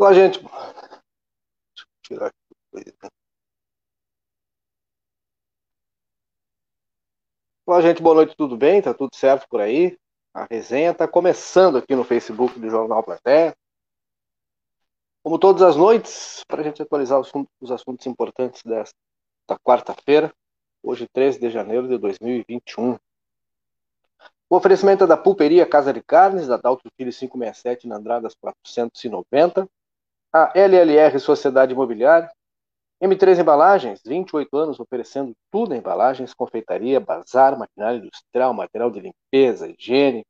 Olá, gente. Deixa eu tirar aqui. Olá, gente. Boa noite, tudo bem? Tá tudo certo por aí? A resenha está começando aqui no Facebook do Jornal Platéia. Como todas as noites, para a gente atualizar os, os assuntos importantes desta quarta-feira, hoje 13 de janeiro de 2021. O oferecimento é da Pulperia Casa de Carnes, da Dalto Filho 567, na Andradas 490. A LLR Sociedade Imobiliária. M3 Embalagens, 28 anos oferecendo tudo em embalagens, confeitaria, bazar, maquinário industrial, material de limpeza, higiene.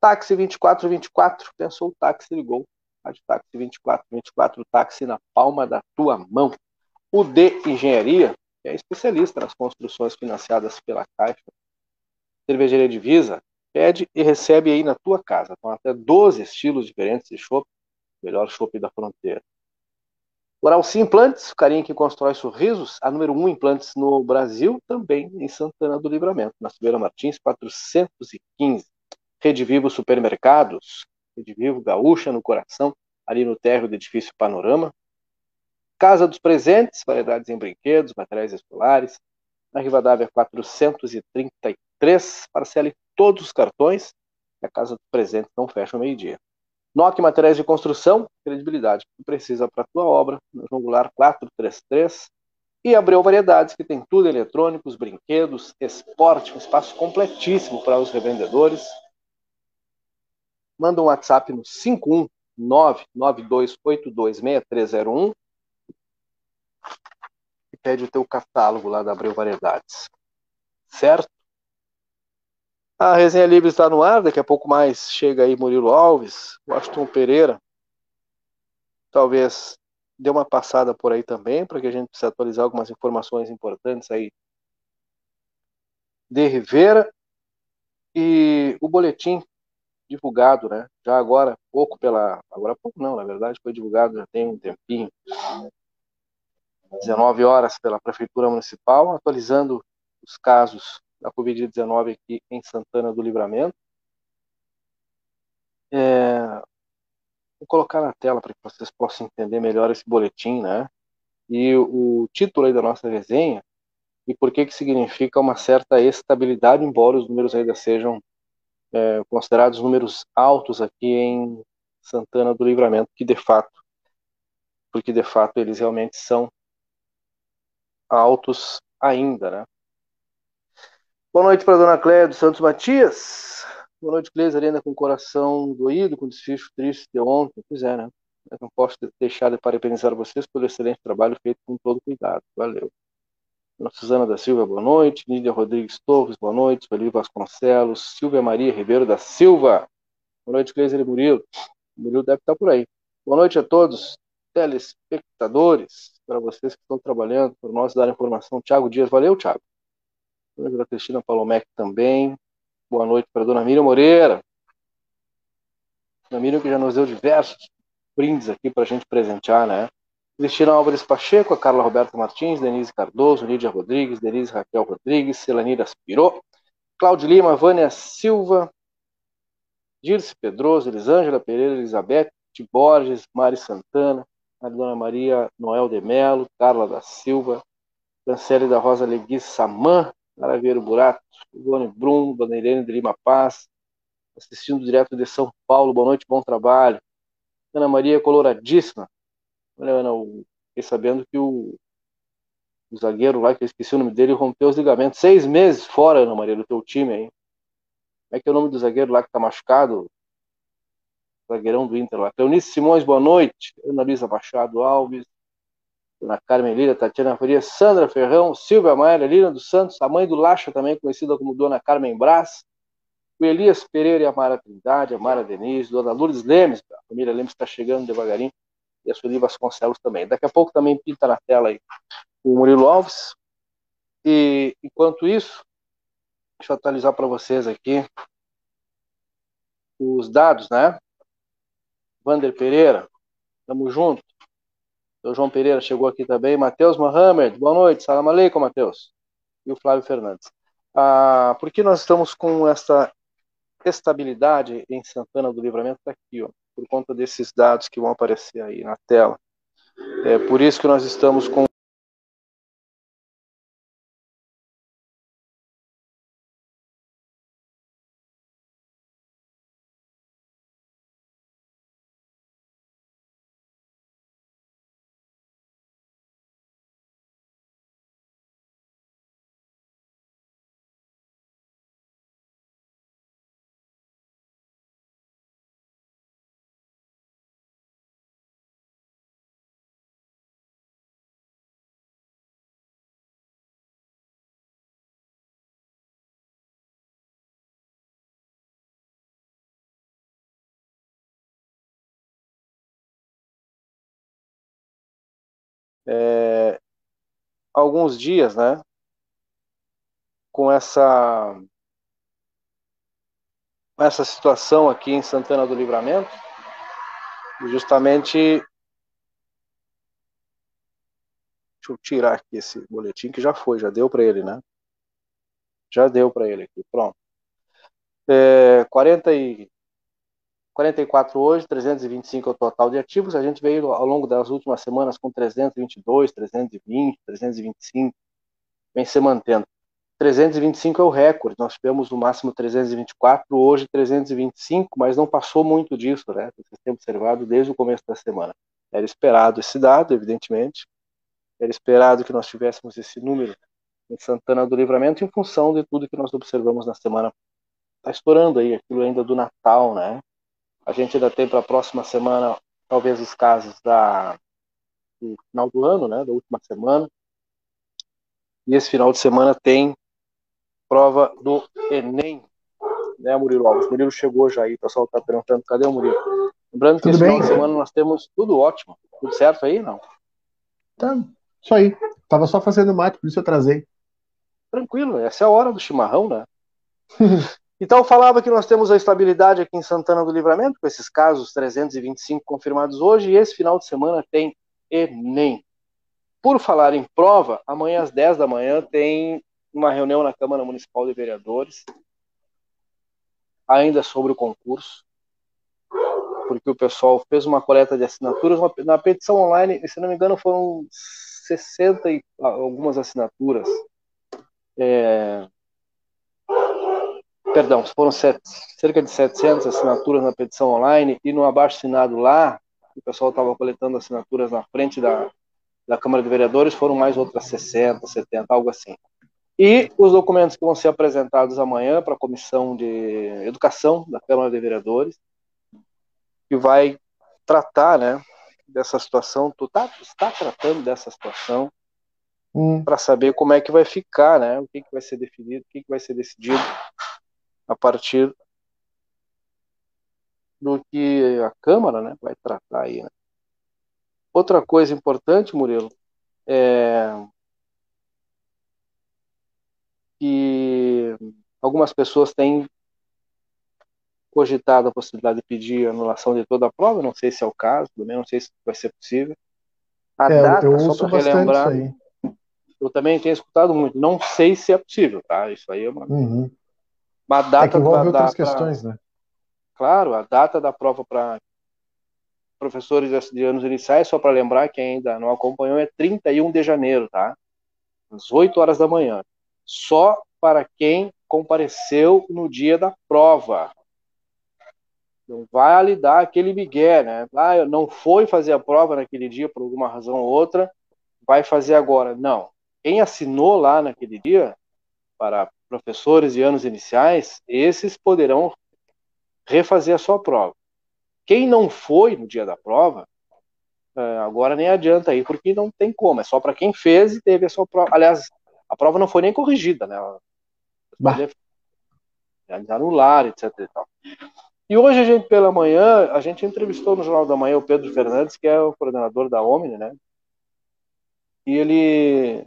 Táxi 2424, pensou o táxi, ligou. Rádio Táxi 2424, táxi na palma da tua mão. O D Engenharia, que é especialista nas construções financiadas pela Caixa Cervejaria Divisa, pede e recebe aí na tua casa. Com até 12 estilos diferentes de chopp, melhor chopp da fronteira. Oral Sim Implantes, o carinha que constrói sorrisos, a número 1 um implantes no Brasil, também em Santana do Livramento, na Silveira Martins 415. Rede Vivo Supermercados, Rede Vivo Gaúcha no coração, ali no térreo do edifício Panorama. Casa dos Presentes, variedades em brinquedos, materiais escolares, na Rivadavia 433, parcele todos os cartões, a Casa dos Presentes não fecha ao meio-dia. NOC Materiais de Construção, credibilidade que precisa para a tua obra, no Goulart 433. E Abreu Variedades, que tem tudo eletrônicos, brinquedos, esporte, um espaço completíssimo para os revendedores. Manda um WhatsApp no 51992826301 e pede o teu catálogo lá da Abreu Variedades. Certo? A resenha livre está no ar, daqui a pouco mais chega aí Murilo Alves, Washington Pereira. Talvez dê uma passada por aí também, para que a gente possa atualizar algumas informações importantes aí de Rivera. E o boletim divulgado, né? Já agora, pouco pela. Agora pouco não, na verdade, foi divulgado já tem um tempinho. 19 horas pela Prefeitura Municipal, atualizando os casos da Covid-19 aqui em Santana do Livramento. É, vou colocar na tela para que vocês possam entender melhor esse boletim, né? E o, o título aí da nossa resenha e por que que significa uma certa estabilidade, embora os números ainda sejam é, considerados números altos aqui em Santana do Livramento, que de fato, porque de fato eles realmente são altos ainda, né? Boa noite para dona Cléia dos Santos Matias. Boa noite, Cleis, ainda com o coração doído, com desfecho triste de ontem. Pois é, né? Eu não posso deixar de parabenizar vocês pelo excelente trabalho feito com todo cuidado. Valeu. Suzana da Silva, boa noite. Nídia Rodrigues Torres, boa noite. Felipe Vasconcelos. Silvia Maria Ribeiro da Silva. Boa noite, Cleis e Murilo. O Murilo deve estar por aí. Boa noite a todos, telespectadores, para vocês que estão trabalhando, por nós dar informação. Tiago Dias, valeu, Tiago. Boa noite, Cristina Palomec também. Boa noite para a dona Miriam Moreira. Dona Miriam que já nos deu diversos brindes aqui para a gente presentear, né? Cristina Álvares Pacheco, a Carla Roberta Martins, Denise Cardoso, Lídia Rodrigues, Denise Raquel Rodrigues, Celanira Aspirou, Cláudio Lima, Vânia Silva, Dirce Pedroso, Elisângela Pereira, Elizabeth Borges, Mari Santana, a Dona Maria Noel de Melo, Carla da Silva, Franciele da Rosa Legui Samã, Maravilha Burato, Ivone Brum, Dona Irene de Lima Paz, assistindo direto de São Paulo, boa noite, bom trabalho. Ana Maria coloradíssima. Olha, Ana, fiquei sabendo que o, o zagueiro lá, que eu esqueci o nome dele, rompeu os ligamentos. Seis meses fora, Ana Maria, do teu time aí. Como é que é o nome do zagueiro lá que tá machucado? Zagueirão do Inter lá. Cleonice Simões, boa noite. Ana Luísa Machado Alves. Dona Carmen Lira, Tatiana Faria, Sandra Ferrão, Silvia Maia, Lina dos Santos, a mãe do Lacha também, conhecida como Dona Carmen Brás, o Elias Pereira e a Mara Trindade, a Mara Denise, Dona Lourdes Lemes, a família Lemes está chegando devagarinho, e a Sueli Vasconcelos também. Daqui a pouco também pinta na tela aí o Murilo Alves. E enquanto isso, deixa eu atualizar para vocês aqui os dados, né? Vander Pereira, tamo junto. O João Pereira chegou aqui também. Matheus Mohamed, boa noite. Salam aleikum, Matheus. E o Flávio Fernandes. Ah, por que nós estamos com essa estabilidade em Santana do Livramento? Está aqui, ó. por conta desses dados que vão aparecer aí na tela. É por isso que nós estamos com é, alguns dias, né, com essa essa situação aqui em Santana do Livramento, justamente deixa eu tirar aqui esse boletim que já foi, já deu para ele, né? Já deu para ele aqui, pronto. É, 40 e 44 hoje, 325 é o total de ativos. A gente veio ao longo das últimas semanas com 322, 320, 325, vem se mantendo. 325 é o recorde, nós tivemos no máximo 324, hoje 325, mas não passou muito disso, né? Vocês têm observado desde o começo da semana. Era esperado esse dado, evidentemente, era esperado que nós tivéssemos esse número em Santana do Livramento em função de tudo que nós observamos na semana. Está estourando aí aquilo ainda do Natal, né? A gente ainda tem para a próxima semana, talvez, os casos da, do final do ano, né, da última semana. E esse final de semana tem prova do Enem, né, Murilo Alves? Murilo chegou já aí, o pessoal está perguntando, cadê o Murilo? Lembrando que tudo esse bem? final de semana nós temos tudo ótimo. Tudo certo aí, não? Tá, isso aí. Tava só fazendo mate, por isso eu trazei. Tranquilo, essa é a hora do chimarrão, né? Então, eu falava que nós temos a estabilidade aqui em Santana do Livramento, com esses casos 325 confirmados hoje, e esse final de semana tem Enem. Por falar em prova, amanhã às 10 da manhã tem uma reunião na Câmara Municipal de Vereadores, ainda sobre o concurso, porque o pessoal fez uma coleta de assinaturas, uma, na petição online, se não me engano, foram 60 e algumas assinaturas. É, perdão, foram set, cerca de 700 assinaturas na petição online e no abaixo assinado lá, o pessoal estava coletando assinaturas na frente da, da Câmara de Vereadores, foram mais outras 60, 70, algo assim. E os documentos que vão ser apresentados amanhã para a Comissão de Educação da Câmara de Vereadores, que vai tratar né, dessa situação, tu tá, está tratando dessa situação, hum. para saber como é que vai ficar, né, o que, que vai ser definido, o que, que vai ser decidido a partir do que a Câmara né, vai tratar aí. Né. Outra coisa importante, Murilo, é que algumas pessoas têm cogitado a possibilidade de pedir anulação de toda a prova, não sei se é o caso, também não sei se vai ser possível. A é, data, eu só para relembrar, eu também tenho escutado muito, não sei se é possível, tá? Isso aí é uma, uhum. Uma data é que envolve outras questões, pra... né? Claro, a data da prova para professores de anos iniciais, só para lembrar que ainda não acompanhou, é 31 de janeiro, tá? Às 8 horas da manhã. Só para quem compareceu no dia da prova. Não vai ali dar aquele migué, né? Ah, não foi fazer a prova naquele dia por alguma razão ou outra, vai fazer agora. Não. Quem assinou lá naquele dia para professores de anos iniciais, esses poderão refazer a sua prova. Quem não foi no dia da prova, é, agora nem adianta ir, porque não tem como, é só para quem fez e teve a sua prova. Aliás, a prova não foi nem corrigida, né? Anular, etc. E, tal. e hoje a gente, pela manhã, a gente entrevistou no Jornal da Manhã o Pedro Fernandes, que é o coordenador da Omni, né? E ele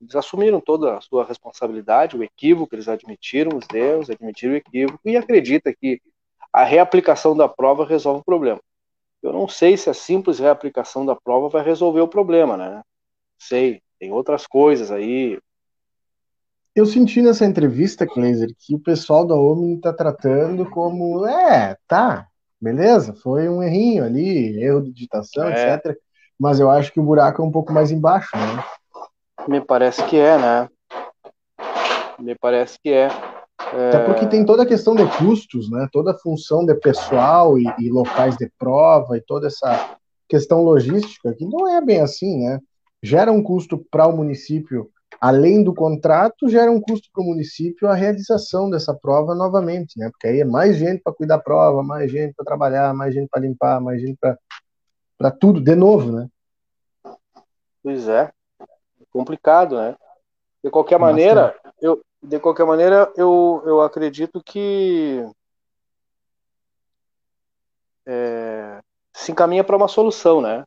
eles assumiram toda a sua responsabilidade, o equívoco, eles admitiram os erros, admitiram o equívoco e acredita que a reaplicação da prova resolve o problema. Eu não sei se a simples reaplicação da prova vai resolver o problema, né? Sei, tem outras coisas aí. Eu senti nessa entrevista, Kleiser, que o pessoal da OMI está tratando como, é, tá, beleza, foi um errinho ali, erro de digitação, é. etc. Mas eu acho que o buraco é um pouco mais embaixo, né? Me parece que é, né? Me parece que é. é... Até porque tem toda a questão de custos, né? Toda a função de pessoal e, e locais de prova e toda essa questão logística, que não é bem assim, né? Gera um custo para o município, além do contrato, gera um custo para o município a realização dessa prova novamente, né? Porque aí é mais gente para cuidar da prova, mais gente para trabalhar, mais gente para limpar, mais gente para tudo, de novo, né? Pois é. Complicado, né? De qualquer maneira, eu, de qualquer maneira, eu, eu acredito que é, se encaminha para uma solução, né?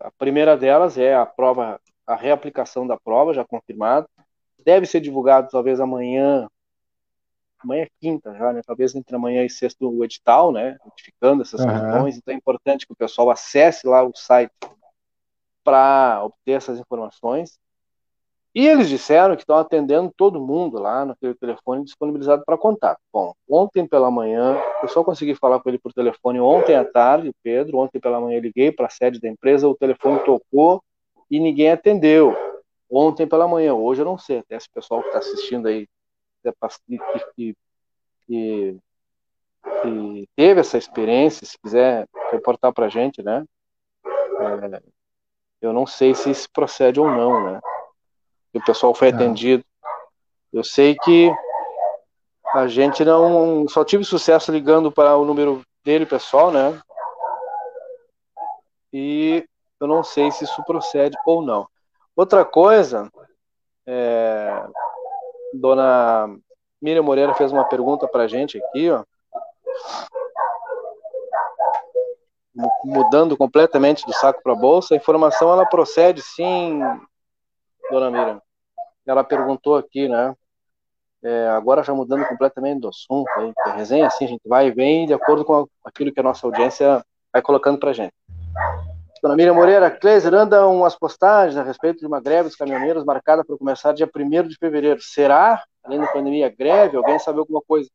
A primeira delas é a prova, a reaplicação da prova já confirmada. Deve ser divulgado talvez amanhã, amanhã é quinta já, né? Talvez entre amanhã e sexta o edital, né? Notificando essas uhum. questões. Então é importante que o pessoal acesse lá o site para obter essas informações. E eles disseram que estão atendendo todo mundo lá naquele telefone disponibilizado para contato. Bom, ontem pela manhã, eu só consegui falar com ele por telefone ontem à tarde, Pedro. Ontem pela manhã liguei para a sede da empresa, o telefone tocou e ninguém atendeu. Ontem pela manhã, hoje eu não sei, até se o pessoal que está assistindo aí que, que, que, que, teve essa experiência, se quiser reportar para a gente, né? É, eu não sei se isso procede ou não, né? o pessoal foi tá. atendido. Eu sei que a gente não só tive sucesso ligando para o número dele, pessoal, né? E eu não sei se isso procede ou não. Outra coisa, é, dona Miriam Moreira fez uma pergunta para a gente aqui, ó. Mudando completamente do saco para a bolsa, a informação ela procede sim, dona Miriam ela perguntou aqui, né? É, agora já mudando completamente do assunto, aí, a resenha assim, a gente vai e vem de acordo com aquilo que a nossa audiência vai colocando pra gente. Dona Miriam Moreira, Kleiser, andam as postagens a respeito de uma greve dos caminhoneiros marcada para começar dia 1 de fevereiro. Será, além da pandemia, greve? Alguém sabe alguma coisa?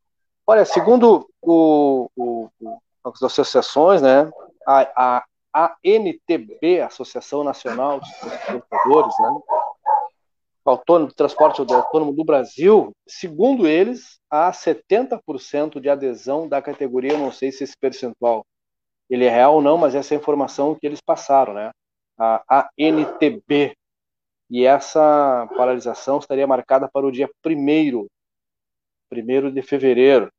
Olha, segundo o, o, o as associações, né, a, a ANTB, Associação Nacional dos Transportadores, né, autônomo, transporte autônomo do Brasil, segundo eles, há 70% de adesão da categoria, não sei se esse percentual ele é real ou não, mas essa é a informação que eles passaram, né? A ANTB. E essa paralisação estaria marcada para o dia 1 primeiro de fevereiro.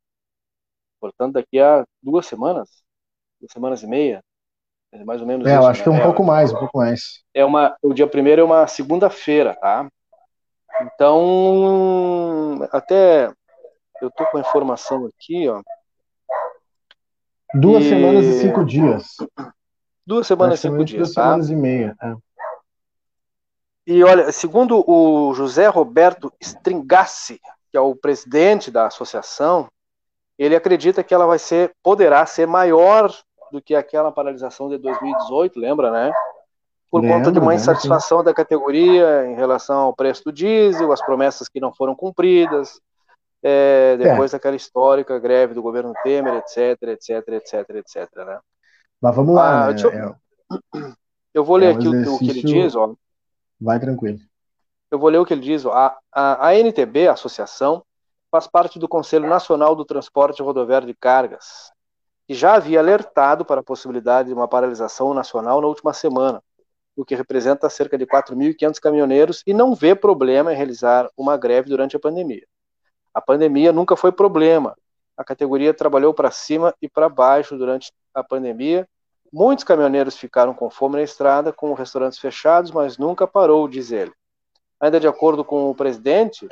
Portanto, daqui a duas semanas, duas semanas e meia, mais ou menos. É, eu acho né? que é um é, pouco mais, um pouco mais. É uma, o dia primeiro é uma segunda-feira, tá? Então, até eu tô com a informação aqui, ó. Duas e... semanas e cinco dias. Duas semanas e cinco dias, duas tá? semanas e meia. É. E olha, segundo o José Roberto Stringassi, que é o presidente da associação, ele acredita que ela vai ser, poderá ser maior do que aquela paralisação de 2018, lembra, né? por lembro, conta de uma insatisfação da categoria em relação ao preço do diesel, as promessas que não foram cumpridas, é, depois é. daquela histórica greve do governo Temer, etc, etc, etc, etc, né? Mas vamos lá, ah, né? eu... É eu vou ler é um aqui o, o, que ele diz, ó. Vai tranquilo. Eu vou ler o que ele diz, ó. A, a, a NTB, a associação, faz parte do Conselho Nacional do Transporte Rodoviário de Cargas, que já havia alertado para a possibilidade de uma paralisação nacional na última semana o que representa cerca de 4.500 caminhoneiros, e não vê problema em realizar uma greve durante a pandemia. A pandemia nunca foi problema. A categoria trabalhou para cima e para baixo durante a pandemia. Muitos caminhoneiros ficaram com fome na estrada, com restaurantes fechados, mas nunca parou, diz ele. Ainda de acordo com o presidente,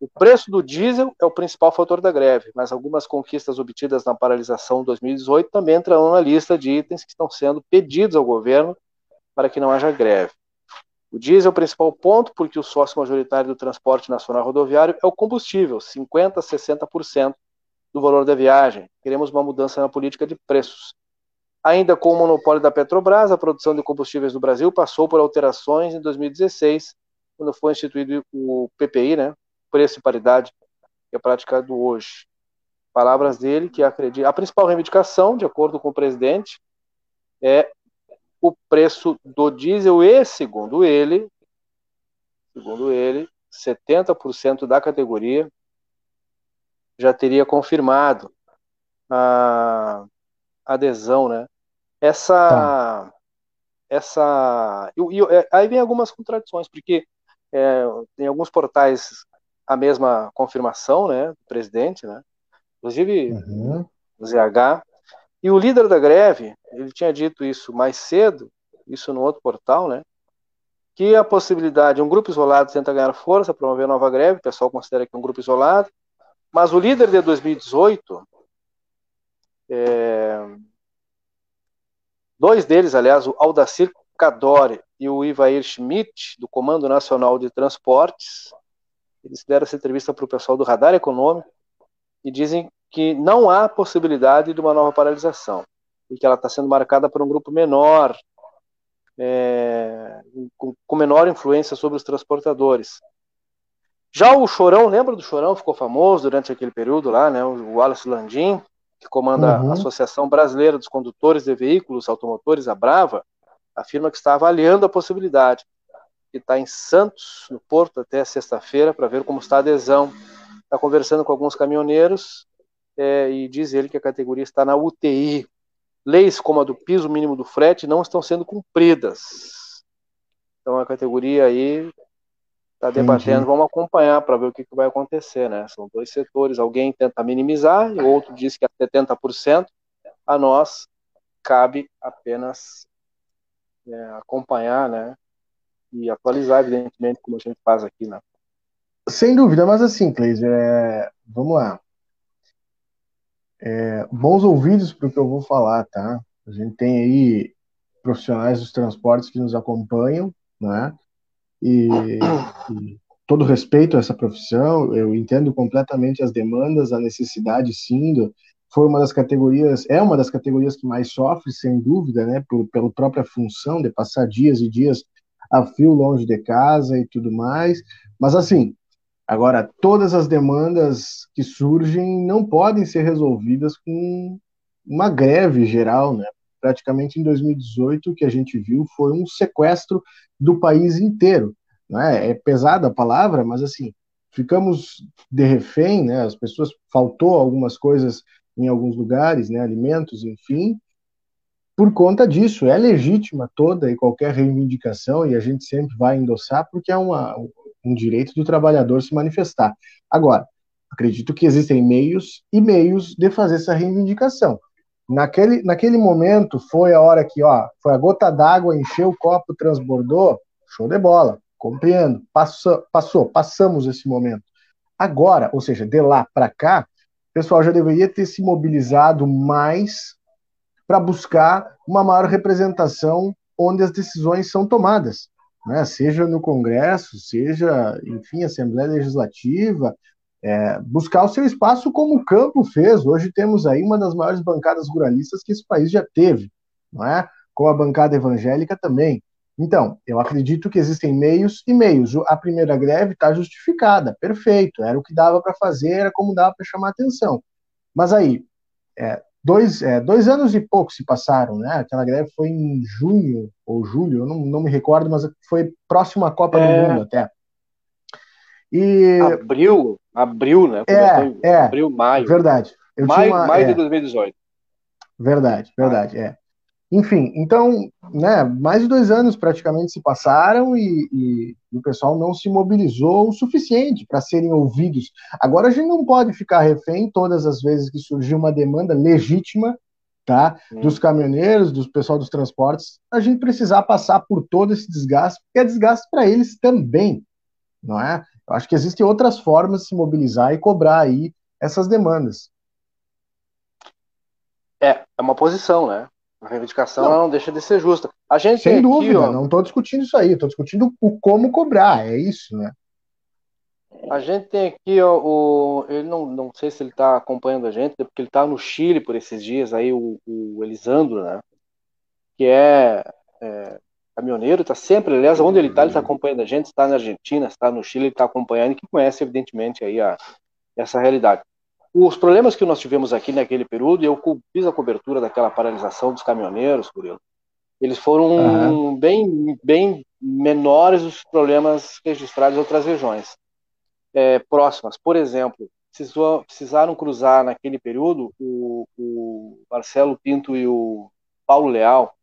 o preço do diesel é o principal fator da greve, mas algumas conquistas obtidas na paralisação de 2018 também entram na lista de itens que estão sendo pedidos ao governo para que não haja greve. O diesel é o principal ponto, porque o sócio majoritário do transporte nacional rodoviário é o combustível, 50% a 60% do valor da viagem. Queremos uma mudança na política de preços. Ainda com o monopólio da Petrobras, a produção de combustíveis do Brasil passou por alterações em 2016, quando foi instituído o PPI, né, preço e paridade, que é praticado hoje. Palavras dele que acredita. A principal reivindicação, de acordo com o presidente, é o preço do diesel e, segundo ele, segundo ele, 70% da categoria já teria confirmado a adesão, né? Essa, tá. essa, e, e, é, aí vem algumas contradições, porque é, tem alguns portais a mesma confirmação, né, do presidente, né? Inclusive uhum. o ZH. E o líder da greve, ele tinha dito isso mais cedo, isso no outro portal, né? Que a possibilidade, um grupo isolado tenta ganhar força, promover nova greve, o pessoal considera que é um grupo isolado, mas o líder de 2018, é, dois deles, aliás, o Aldacir Cadore e o Ivair Schmidt, do Comando Nacional de Transportes, eles deram essa entrevista para o pessoal do Radar Econômico e dizem que não há possibilidade de uma nova paralisação e que ela está sendo marcada por um grupo menor, é, com, com, menor influência sobre os transportadores. Já o Chorão, lembra do Chorão? Ficou famoso durante aquele período lá, né? O Wallace Landim, que comanda uhum. a Associação Brasileira dos Condutores de Veículos Automotores, a Brava, afirma que está avaliando a possibilidade de estar em Santos, no Porto, até sexta-feira, para ver como está a adesão. Está conversando com alguns caminhoneiros é, e diz ele que a categoria está na UTI. Leis como a do piso mínimo do frete não estão sendo cumpridas. Então a categoria aí está debatendo, vamos acompanhar para ver o que, que, vai acontecer, né? São dois setores, alguém tenta minimizar e o outro diz que é 70%, a nós cabe apenas é, acompanhar, né? E atualizar, evidentemente, como a gente faz aqui, né? Sem dúvida, mas assim, Cleide, é... vamos lá. É, bons ouvidos para o que eu vou falar, tá? A gente tem aí profissionais dos transportes que nos acompanham, né? E, e todo respeito a essa profissão, eu entendo completamente as demandas, a necessidade, sim, do, foi uma das categorias, é uma das categorias que mais sofre, sem dúvida, né, por, pela própria função de passar dias e dias a fio longe de casa e tudo mais, mas assim, Agora, todas as demandas que surgem não podem ser resolvidas com uma greve geral, né? Praticamente em 2018 o que a gente viu foi um sequestro do país inteiro. Né? É pesada a palavra, mas assim, ficamos de refém, né? As pessoas faltou algumas coisas em alguns lugares, né? Alimentos, enfim. Por conta disso, é legítima toda e qualquer reivindicação e a gente sempre vai endossar porque é uma, um direito do trabalhador se manifestar. Agora, acredito que existem meios e meios de fazer essa reivindicação. Naquele, naquele momento foi a hora que, ó, foi a gota d'água, encheu o copo, transbordou, show de bola, compreendo, passou, passou, passamos esse momento. Agora, ou seja, de lá para cá, o pessoal já deveria ter se mobilizado mais para buscar uma maior representação onde as decisões são tomadas né, seja no Congresso, seja, enfim, Assembleia Legislativa, é, buscar o seu espaço como o campo fez. Hoje temos aí uma das maiores bancadas ruralistas que esse país já teve, não é? Com a bancada evangélica também. Então, eu acredito que existem meios e meios. A primeira greve está justificada, perfeito, era o que dava para fazer, era como dava para chamar atenção. Mas aí, é, dois, é, dois anos e pouco se passaram, né? Aquela greve foi em junho ou julho, eu não, não me recordo, mas foi próximo à Copa é... do Mundo até. E... Abril, abril, né? É, é, abril, maio. Verdade. Eu maio, uma, maio é, de 2018. Verdade, verdade, é. Enfim, então, né, mais de dois anos praticamente se passaram e, e, e o pessoal não se mobilizou o suficiente para serem ouvidos. Agora a gente não pode ficar refém todas as vezes que surgiu uma demanda legítima, tá, hum. dos caminhoneiros, do pessoal dos transportes, a gente precisar passar por todo esse desgaste, porque é desgaste para eles também, não é? Eu acho que existem outras formas de se mobilizar e cobrar aí essas demandas. É, é uma posição, né? A reivindicação não. não deixa de ser justa. A gente Sem dúvida, aqui, ó, não estou discutindo isso aí, estou discutindo o como cobrar, é isso, né? A gente tem aqui ó, o. Ele não, não sei se ele está acompanhando a gente, porque ele está no Chile por esses dias aí, o, o Elisandro, né? Que é, é caminhoneiro, está sempre, aliás, onde ele está, ele está acompanhando a gente, está na Argentina, está no Chile, ele está acompanhando, e que conhece, evidentemente, aí a, essa realidade. Os problemas que nós tivemos aqui naquele período, eu fiz a cobertura daquela paralisação dos caminhoneiros, Murilo, eles foram uhum. bem, bem menores os problemas registrados em outras regiões é, próximas. Por exemplo, precisou, precisaram cruzar naquele período o, o Marcelo Pinto e o Paulo Leal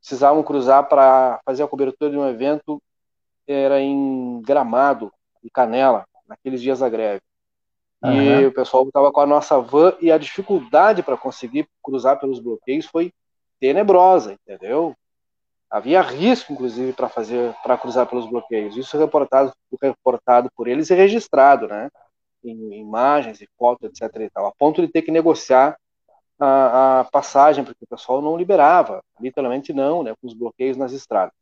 precisavam cruzar para fazer a cobertura de um evento era em Gramado e Canela naqueles dias da greve. Uhum. E o pessoal estava com a nossa van e a dificuldade para conseguir cruzar pelos bloqueios foi tenebrosa, entendeu? Havia risco, inclusive, para fazer, para cruzar pelos bloqueios. Isso reportado, reportado por eles e registrado, né? Em imagens e fotos, etc. E tal, a ponto de ter que negociar a, a passagem, porque o pessoal não liberava, literalmente não, né? Com os bloqueios nas estradas.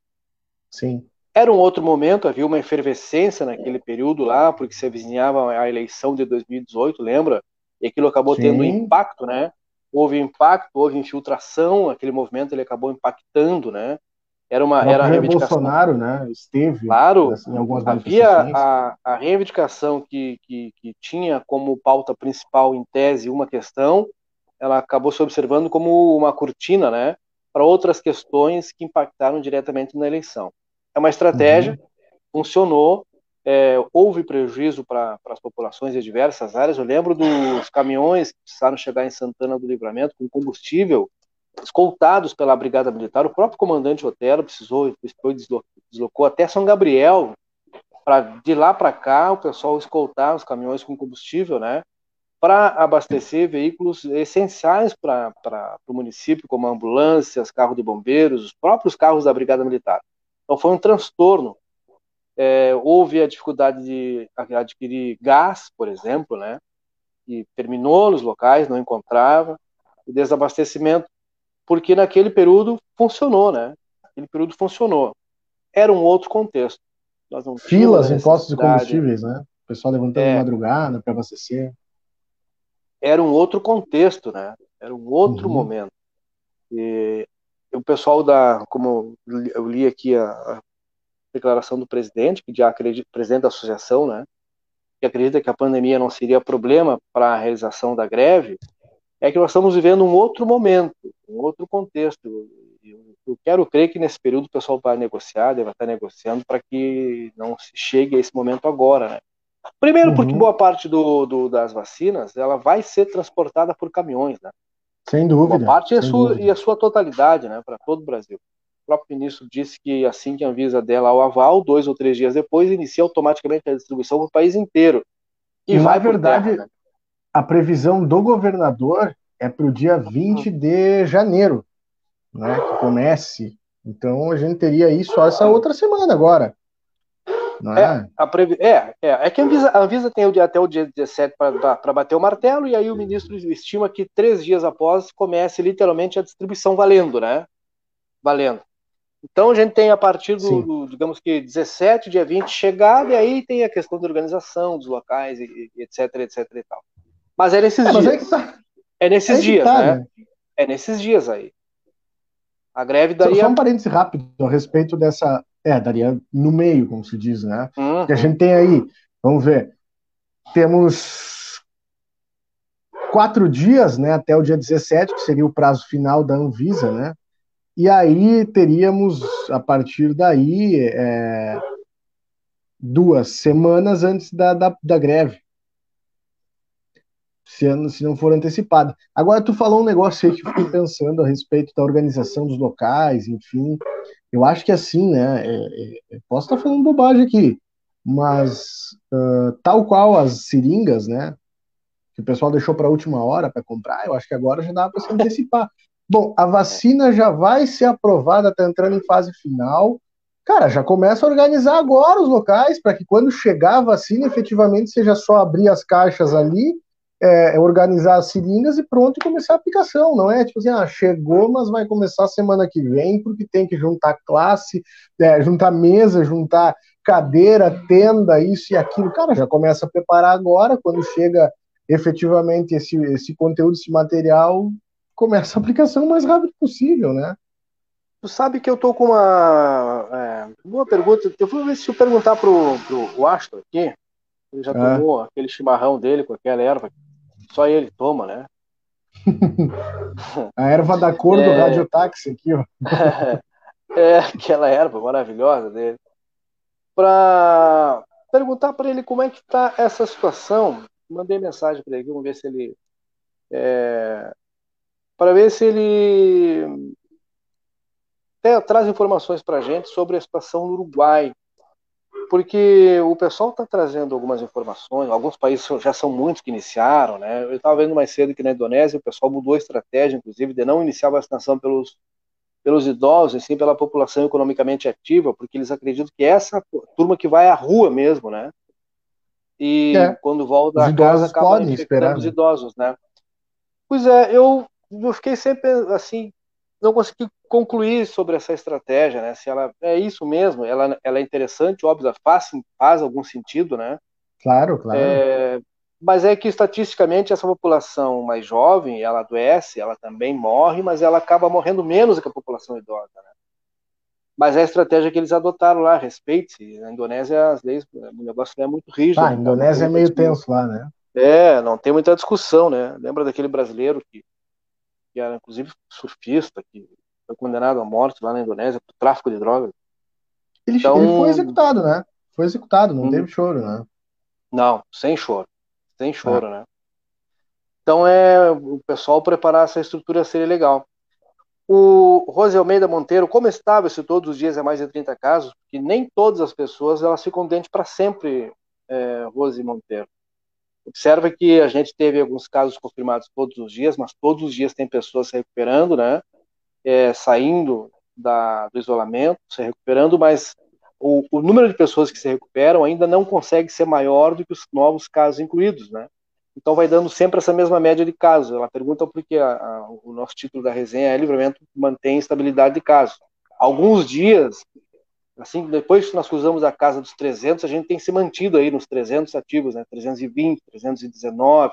Sim. Era um outro momento, havia uma efervescência naquele período lá, porque se avizinhava a eleição de 2018, lembra? E aquilo acabou Sim. tendo impacto, né? Houve impacto, houve infiltração, aquele movimento ele acabou impactando, né? Era uma era a reivindicação. Bolsonaro, né? Esteve claro, em algumas havia a, a reivindicação que, que, que tinha como pauta principal em tese uma questão, ela acabou se observando como uma cortina, né? Para outras questões que impactaram diretamente na eleição. É uma estratégia, uhum. funcionou, é, houve prejuízo para as populações de diversas áreas. Eu lembro dos caminhões que precisaram chegar em Santana do Livramento com combustível, escoltados pela Brigada Militar. O próprio comandante Otero precisou, depois deslocou até São Gabriel, para de lá para cá o pessoal escoltar os caminhões com combustível, né? Para abastecer veículos essenciais para o município, como ambulâncias, carros de bombeiros, os próprios carros da Brigada Militar. Então foi um transtorno. É, houve a dificuldade de adquirir gás, por exemplo, né? E terminou nos locais, não encontrava. O desabastecimento, porque naquele período funcionou, né? Aquele período funcionou. Era um outro contexto. Filas em postos de combustíveis, né? O pessoal levantando é, de madrugada para abastecer. Era um outro contexto, né? Era um outro uhum. momento. E o pessoal da, como eu li aqui a, a declaração do presidente, que já acredita, presidente da associação, né, que acredita que a pandemia não seria problema para a realização da greve, é que nós estamos vivendo um outro momento, um outro contexto. Eu, eu quero crer que nesse período o pessoal vai negociar, deve estar negociando para que não se chegue a esse momento agora, né? Primeiro, porque uhum. boa parte do, do, das vacinas ela vai ser transportada por caminhões, né? Sem dúvida. Uma parte e a, sua, e a sua totalidade, né, para todo o Brasil. O próprio ministro disse que assim que a Anvisa dela o aval, dois ou três dias depois, inicia automaticamente a distribuição para o país inteiro. E, e na verdade, terra, né? a previsão do governador é para o dia 20 de janeiro, né, que comece. Então a gente teria aí só essa outra semana agora. Não é? É, previ... é, é, é, que a Anvisa, a Anvisa tem até o dia 17 para bater o martelo, e aí o ministro estima que três dias após comece literalmente a distribuição valendo, né? Valendo. Então a gente tem a partir do, do, digamos que 17, dia 20, chegada, e aí tem a questão da organização dos locais, e, e etc, etc e tal. Mas é nesses é, dias. É, tá... é, nesses dias, tá, né? né? É nesses dias aí. A greve daí. Só, só um parêntese rápido a respeito dessa, é, daria no meio, como se diz, né? Uhum. Que a gente tem aí, vamos ver, temos quatro dias, né, até o dia 17, que seria o prazo final da Anvisa, né? E aí teríamos, a partir daí, é, duas semanas antes da, da, da greve. Se, se não for antecipada. Agora, tu falou um negócio aí que eu fiquei pensando a respeito da organização dos locais, enfim. Eu acho que assim, né? É, é, posso estar falando bobagem aqui, mas uh, tal qual as seringas, né? Que o pessoal deixou para a última hora para comprar, eu acho que agora já dá para se antecipar. Bom, a vacina já vai ser aprovada, está entrando em fase final. Cara, já começa a organizar agora os locais para que quando chegar a vacina, efetivamente seja só abrir as caixas ali é, é, organizar as seringas e pronto e começar a aplicação, não é tipo assim, ah, chegou, mas vai começar semana que vem, porque tem que juntar classe, é, juntar mesa, juntar cadeira, tenda, isso e aquilo. Cara, já começa a preparar agora, quando chega efetivamente esse, esse conteúdo, esse material, começa a aplicação o mais rápido possível, né? Tu sabe que eu tô com uma é, boa pergunta. Eu vou ver se eu perguntar pro, pro Aston aqui. Ele já é. tomou aquele chimarrão dele com aquela erva só ele toma, né? a erva da cor é... do radiotáxi aqui, ó. é, aquela erva maravilhosa dele. Para perguntar para ele como é que está essa situação. Mandei mensagem para ele, vamos ver se ele. É, para ver se ele até traz informações para a gente sobre a situação no Uruguai, porque o pessoal está trazendo algumas informações, alguns países já são muitos que iniciaram, né? Eu estava vendo mais cedo que na Indonésia o pessoal mudou a estratégia, inclusive, de não iniciar a vacinação pelos, pelos idosos, e sim pela população economicamente ativa, porque eles acreditam que essa turma que vai à rua mesmo, né? E é. quando volta a casa acaba infectando os né? idosos, né? Pois é, eu, eu fiquei sempre assim, não consegui concluir sobre essa estratégia, né? Se ela é isso mesmo, ela, ela é interessante, óbvio, faz, faz algum sentido, né? Claro, claro. É, mas é que estatisticamente essa população mais jovem, ela adoece, ela também morre, mas ela acaba morrendo menos do que a população idosa, né? Mas é a estratégia que eles adotaram lá, respeite-se. Na Indonésia as leis, o negócio é muito rígido. Ah, a Indonésia é meio tenso lá, né? É, não tem muita discussão, né? Lembra daquele brasileiro que que era inclusive surfista, que foi condenado à morte lá na Indonésia por tráfico de drogas. Ele, então, ele foi executado, né? Foi executado, não hum, teve choro, né? Não, sem choro. Sem choro, é. né? Então é o pessoal preparar essa estrutura seria legal. O Rose Almeida Monteiro, como estável se todos os dias é mais de 30 casos, que nem todas as pessoas elas ficam dentro para sempre, é, Rose Monteiro. Observa que a gente teve alguns casos confirmados todos os dias, mas todos os dias tem pessoas se recuperando, né? É, saindo da, do isolamento, se recuperando, mas o, o, número de pessoas que se recuperam ainda não consegue ser maior do que os novos casos incluídos, né? Então vai dando sempre essa mesma média de casos. Ela pergunta por que o nosso título da resenha é livramento mantém estabilidade de casos. Alguns dias Assim, depois que nós cruzamos a casa dos 300, a gente tem se mantido aí nos 300 ativos, né? 320, 319,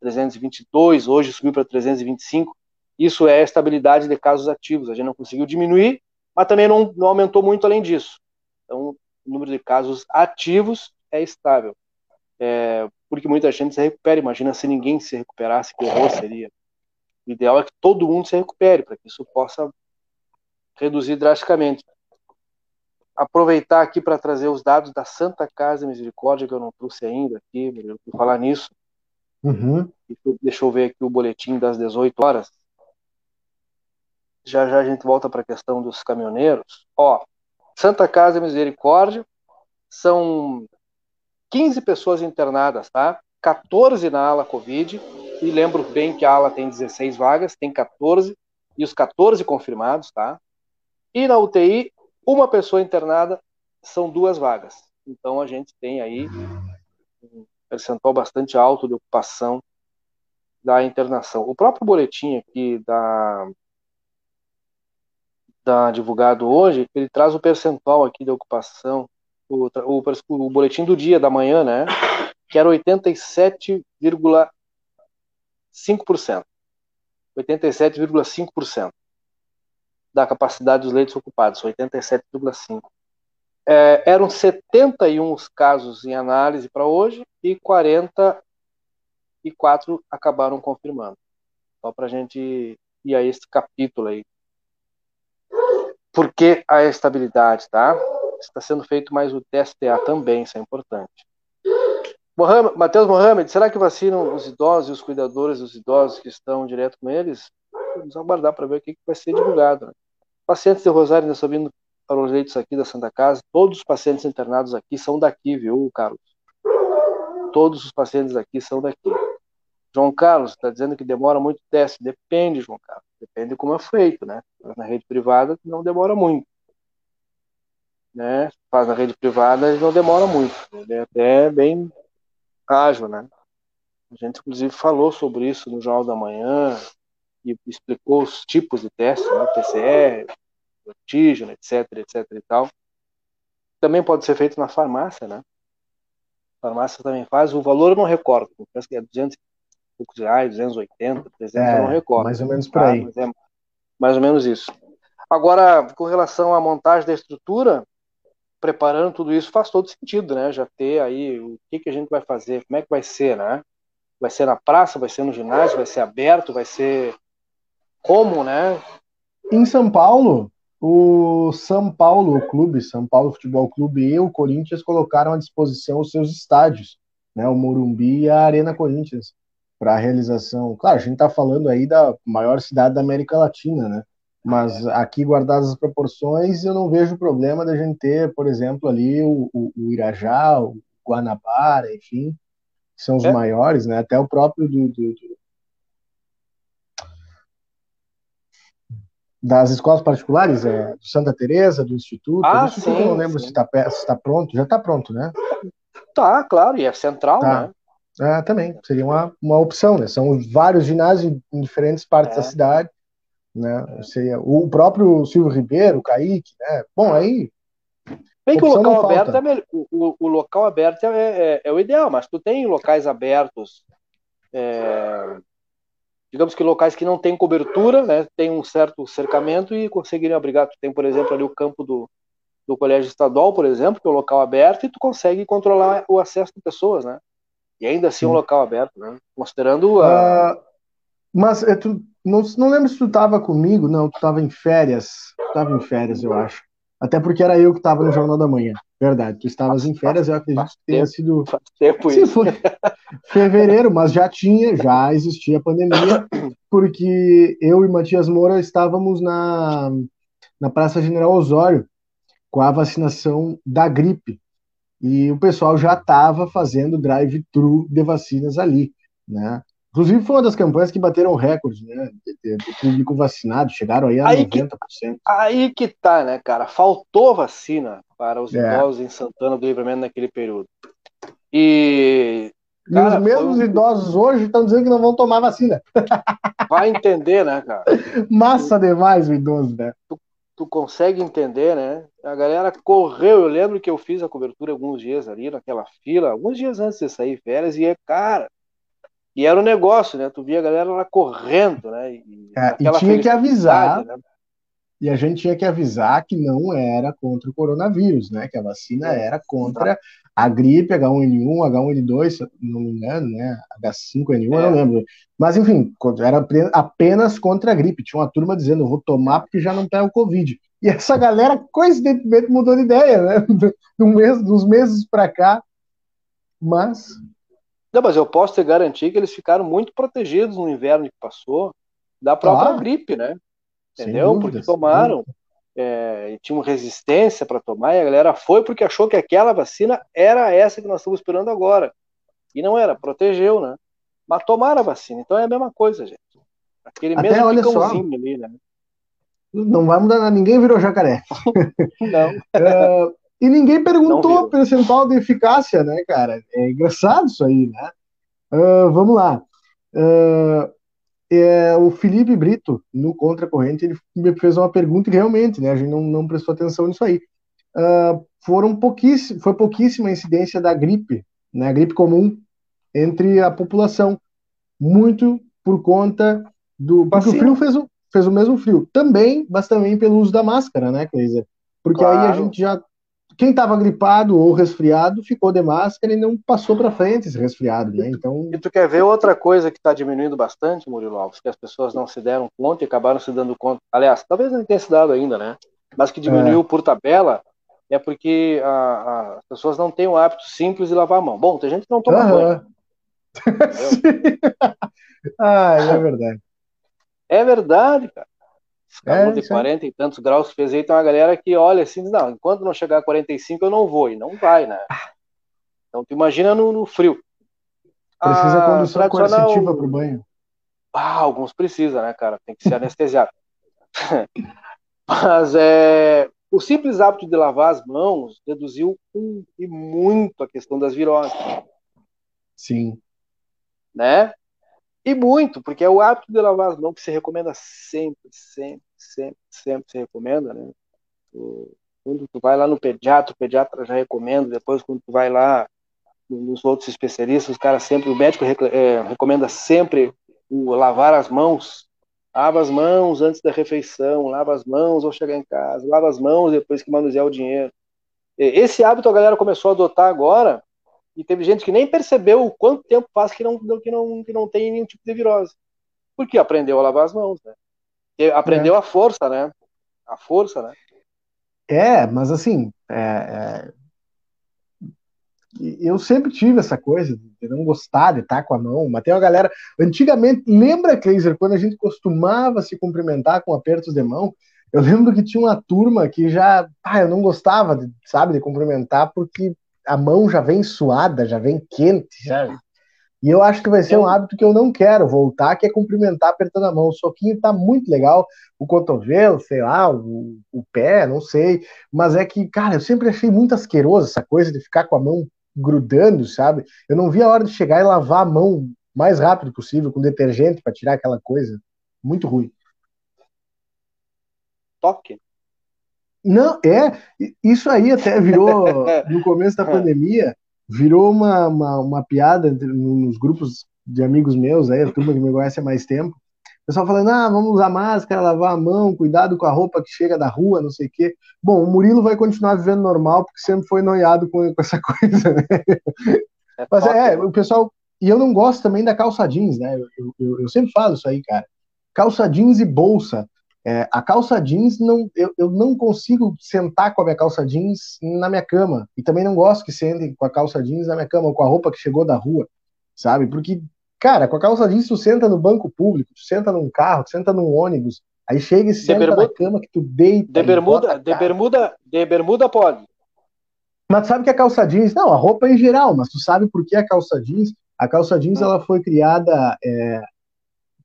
322, hoje subiu para 325. Isso é a estabilidade de casos ativos. A gente não conseguiu diminuir, mas também não, não aumentou muito além disso. Então, o número de casos ativos é estável. É, porque muita gente se recupera. Imagina se ninguém se recuperasse, que horror seria. O ideal é que todo mundo se recupere, para que isso possa reduzir drasticamente aproveitar aqui para trazer os dados da Santa Casa Misericórdia, que eu não trouxe ainda aqui, eu vou falar nisso. Uhum. Deixa eu ver aqui o boletim das 18 horas. Já já a gente volta para a questão dos caminhoneiros. Ó, Santa Casa Misericórdia são 15 pessoas internadas, tá? 14 na ala Covid, e lembro bem que a ala tem 16 vagas, tem 14, e os 14 confirmados, tá? E na UTI, uma pessoa internada são duas vagas. Então a gente tem aí um percentual bastante alto de ocupação da internação. O próprio boletim aqui da, da divulgado hoje, ele traz o percentual aqui de ocupação, o, o, o boletim do dia da manhã, né? Que era 87,5%. 87,5% da capacidade dos leitos ocupados, 87,5%. É, eram 71 casos em análise para hoje e 44 acabaram confirmando. Só para a gente ir a esse capítulo aí. Por que a estabilidade, tá? Está sendo feito mais o TSTA também, isso é importante. Mohamed, Matheus Mohamed, será que vacinam os idosos e os cuidadores dos idosos que estão direto com eles? Vamos aguardar para ver o que vai ser divulgado. Né? Pacientes de Rosário ainda estão vindo para os leitos aqui da Santa Casa. Todos os pacientes internados aqui são daqui, viu, Carlos? Todos os pacientes aqui são daqui. João Carlos está dizendo que demora muito o teste. Depende, João Carlos. Depende de como é feito, né? Na rede privada não demora muito. Né? Faz na rede privada não demora muito. Ele é até bem ágil, né? A gente, inclusive, falou sobre isso no Jornal da Manhã, e explicou os tipos de testes, né, PCR, antígeno, etc, etc e tal. Também pode ser feito na farmácia, né? A farmácia também faz. O valor eu não recordo, penso que é 200 poucos reais, 280, 300, é, eu não recordo. Mais ou menos por aí. Tá? É mais ou menos isso. Agora, com relação à montagem da estrutura, preparando tudo isso faz todo sentido, né? Já ter aí o que, que a gente vai fazer, como é que vai ser, né? Vai ser na praça, vai ser no ginásio, vai ser aberto, vai ser como, né? Em São Paulo, o São Paulo o Clube, São Paulo Futebol Clube e o Corinthians colocaram à disposição os seus estádios, né? O Morumbi e a Arena Corinthians para a realização. Claro, a gente está falando aí da maior cidade da América Latina, né? Mas aqui, guardadas as proporções, eu não vejo problema da gente ter, por exemplo, ali o, o, o Irajá, o Guanabara, enfim, que são os é. maiores, né? Até o próprio do, do, do, das escolas particulares, é, do Santa Teresa, do Instituto. Ah, do Instituto sim, não lembro sim. se está tá pronto. Já está pronto, né? Tá, claro, e é central, Tá. né? Ah, também, seria uma, uma opção, né? São vários ginásios em diferentes partes É. da cidade, né? Seria o próprio Silvio Ribeiro, o Kaique, né? Bom, aí Bem que o local aberto é melhor, o, o- o local aberto é, é- é o ideal, mas tu tem locais abertos, é, digamos que locais que não têm cobertura, né? Tem um certo cercamento e conseguiriam abrigar. Tu tem, por exemplo, ali o campo do, do Colégio Estadual, por exemplo, que é um local aberto e tu consegue controlar o acesso de pessoas, né? E ainda assim é um local aberto, né? Considerando a, Ah, mas eh, tu, não, não lembro se tu estava comigo, não, tu estava em férias. Tu estava em férias, eu acho. Até porque era eu que estava no Jornal da Manhã. Verdade, tu estavas em férias, eu acredito que tenha sido. faz tempo isso. foi fevereiro, mas já tinha, já existia a pandemia, porque eu e Matias Moura estávamos na, na Praça General Osório com a vacinação da gripe. E o pessoal já estava fazendo drive-thru de vacinas ali, né? Inclusive foi uma das campanhas que bateram recorde, né? De público vacinado, chegaram aí a Aí que- 90%. Aí que tá, né, cara? Faltou vacina para os É. idosos em Santana do Livramento naquele período. E E Cara, os mesmos foi idosos hoje estão dizendo que não vão tomar vacina. vai entender, né, cara? Massa demais o idoso, né? Tu consegue entender, né? A galera correu. Eu lembro que eu fiz a cobertura alguns dias ali naquela fila, alguns dias antes de sair férias, e é, cara. E era um negócio, né? Tu via a galera lá correndo, né? E, É, e tinha que avisar, né? e a gente tinha que avisar que não era contra o coronavírus, né? Que a vacina era contra a gripe H1N1, H1N2, se eu não me engano, né? H5N1, eu É. não lembro. Mas, enfim, era apenas contra a gripe. Tinha uma turma dizendo, eu vou tomar porque já não pega o Covid. E essa galera, coincidentemente, mudou de ideia, né? Do mês, dos meses para cá. Mas, Não, mas eu posso te garantir que eles ficaram muito protegidos no inverno que passou da própria Claro. gripe, né? Entendeu? dúvidas, Porque tomaram, é, e tinham resistência para tomar, e a galera foi porque achou que aquela vacina era essa que nós estamos esperando agora. E não era, protegeu, né? Mas tomaram a vacina, então é a mesma coisa, gente. Aquele Até, mesmo olha só. ali, né? Não vai mudar nada, ninguém virou jacaré. Não. Ah, e ninguém perguntou o percentual de eficácia, né, cara? É engraçado isso aí, né? Ah, vamos lá. Ah, é, o Felipe Brito, no Contra Corrente, ele me fez uma pergunta e realmente, né, a gente não, não prestou atenção nisso aí. Ah, foram pouquíssimo, foi pouquíssima a incidência da gripe, né, a gripe comum, entre a população. Muito por conta do. Porque o frio fez o, fez o mesmo frio. Também, mas também pelo uso da máscara, né, Cleisa? Porque aí a Claro. gente já. Quem estava gripado ou resfriado ficou de máscara e não passou para frente esse resfriado, né? Então, E tu quer ver outra coisa que está diminuindo bastante, Murilo Alves, que as pessoas não se deram conta e acabaram se dando conta. Aliás, talvez não tenha se dado ainda, né? Mas que diminuiu por tabela é porque a- a- as pessoas não têm o hábito simples de lavar a mão. Bom, tem gente que não toma banho. ah, é verdade. É verdade, cara. Calor É, de isso aí. 40 e tantos graus fez aí, tem uma galera que olha assim, não, enquanto não chegar a 45 eu não vou. E não vai, né? Então tu imagina no, no frio. Precisa A condução Ah, tradicional- coercitiva para o banho. Ah, alguns precisam, né, cara? Tem que ser anestesiado. Mas é, o simples hábito de lavar as mãos reduziu um, e muito a questão das viroses, Sim. né? E muito, porque é o hábito de lavar as mãos que se recomenda sempre, sempre, sempre, sempre se recomenda, né? Quando tu vai lá no pediatra, o pediatra já recomenda, depois quando tu vai lá nos outros especialistas, os caras sempre, o médico é, recomenda sempre o lavar as mãos. Lava as mãos antes da refeição, lava as mãos ao chegar em casa, lava as mãos depois que manusear o dinheiro. Esse hábito a galera começou a adotar agora, E teve gente que nem percebeu o quanto tempo faz que não, que não, que não tem nenhum tipo de virose. Porque aprendeu a lavar as mãos, né? aprendeu é. a força, né? A força, né? É, mas assim, é, é... eu sempre tive essa coisa de não gostar de estar com a mão, mas tem uma galera. Antigamente, lembra, Kleiser, quando a gente costumava se cumprimentar com apertos de mão? Eu lembro que tinha uma turma que já, ah, eu não gostava, de, sabe, de cumprimentar porque a mão já vem suada, já vem quente, já. E eu acho que vai ser um hábito que eu não quero voltar, que é cumprimentar apertando a mão. O soquinho tá muito legal, o cotovelo, sei lá, o, o pé, não sei. Mas é que, cara, eu sempre achei muito asqueroso essa coisa de ficar com a mão grudando, sabe? Eu não vi a hora de chegar e lavar a mão mais rápido possível com detergente para tirar aquela coisa. Muito ruim. Toque. Não, é, isso aí até virou, no começo da pandemia, virou uma, uma, uma piada nos grupos de amigos meus, aí, a turma que me conhece há mais tempo. O pessoal falando, ah, vamos usar máscara, lavar a mão, cuidado com a roupa que chega da rua, não sei o quê. Bom, o Murilo vai continuar vivendo normal, porque sempre foi noiado com, com essa coisa, né? É Mas é, o pessoal. E eu não gosto também da calça jeans, né? Eu, eu, eu sempre falo isso aí, cara. Calça jeans e bolsa. É, a calça jeans, não, eu, eu não consigo sentar com a minha calça jeans na minha cama. E também não gosto que sentem com a calça jeans na minha cama, ou com a roupa que chegou da rua, sabe? Porque, cara, com a calça jeans tu senta no banco público, tu senta num carro, tu senta num ônibus, aí chega e senta bermuda, na cama que tu deita. De bermuda, de bermuda, de bermuda pode. Mas tu sabe que a calça jeans, não, a roupa em geral, mas tu sabe por que a calça jeans? A calça jeans hum. ela foi criada é,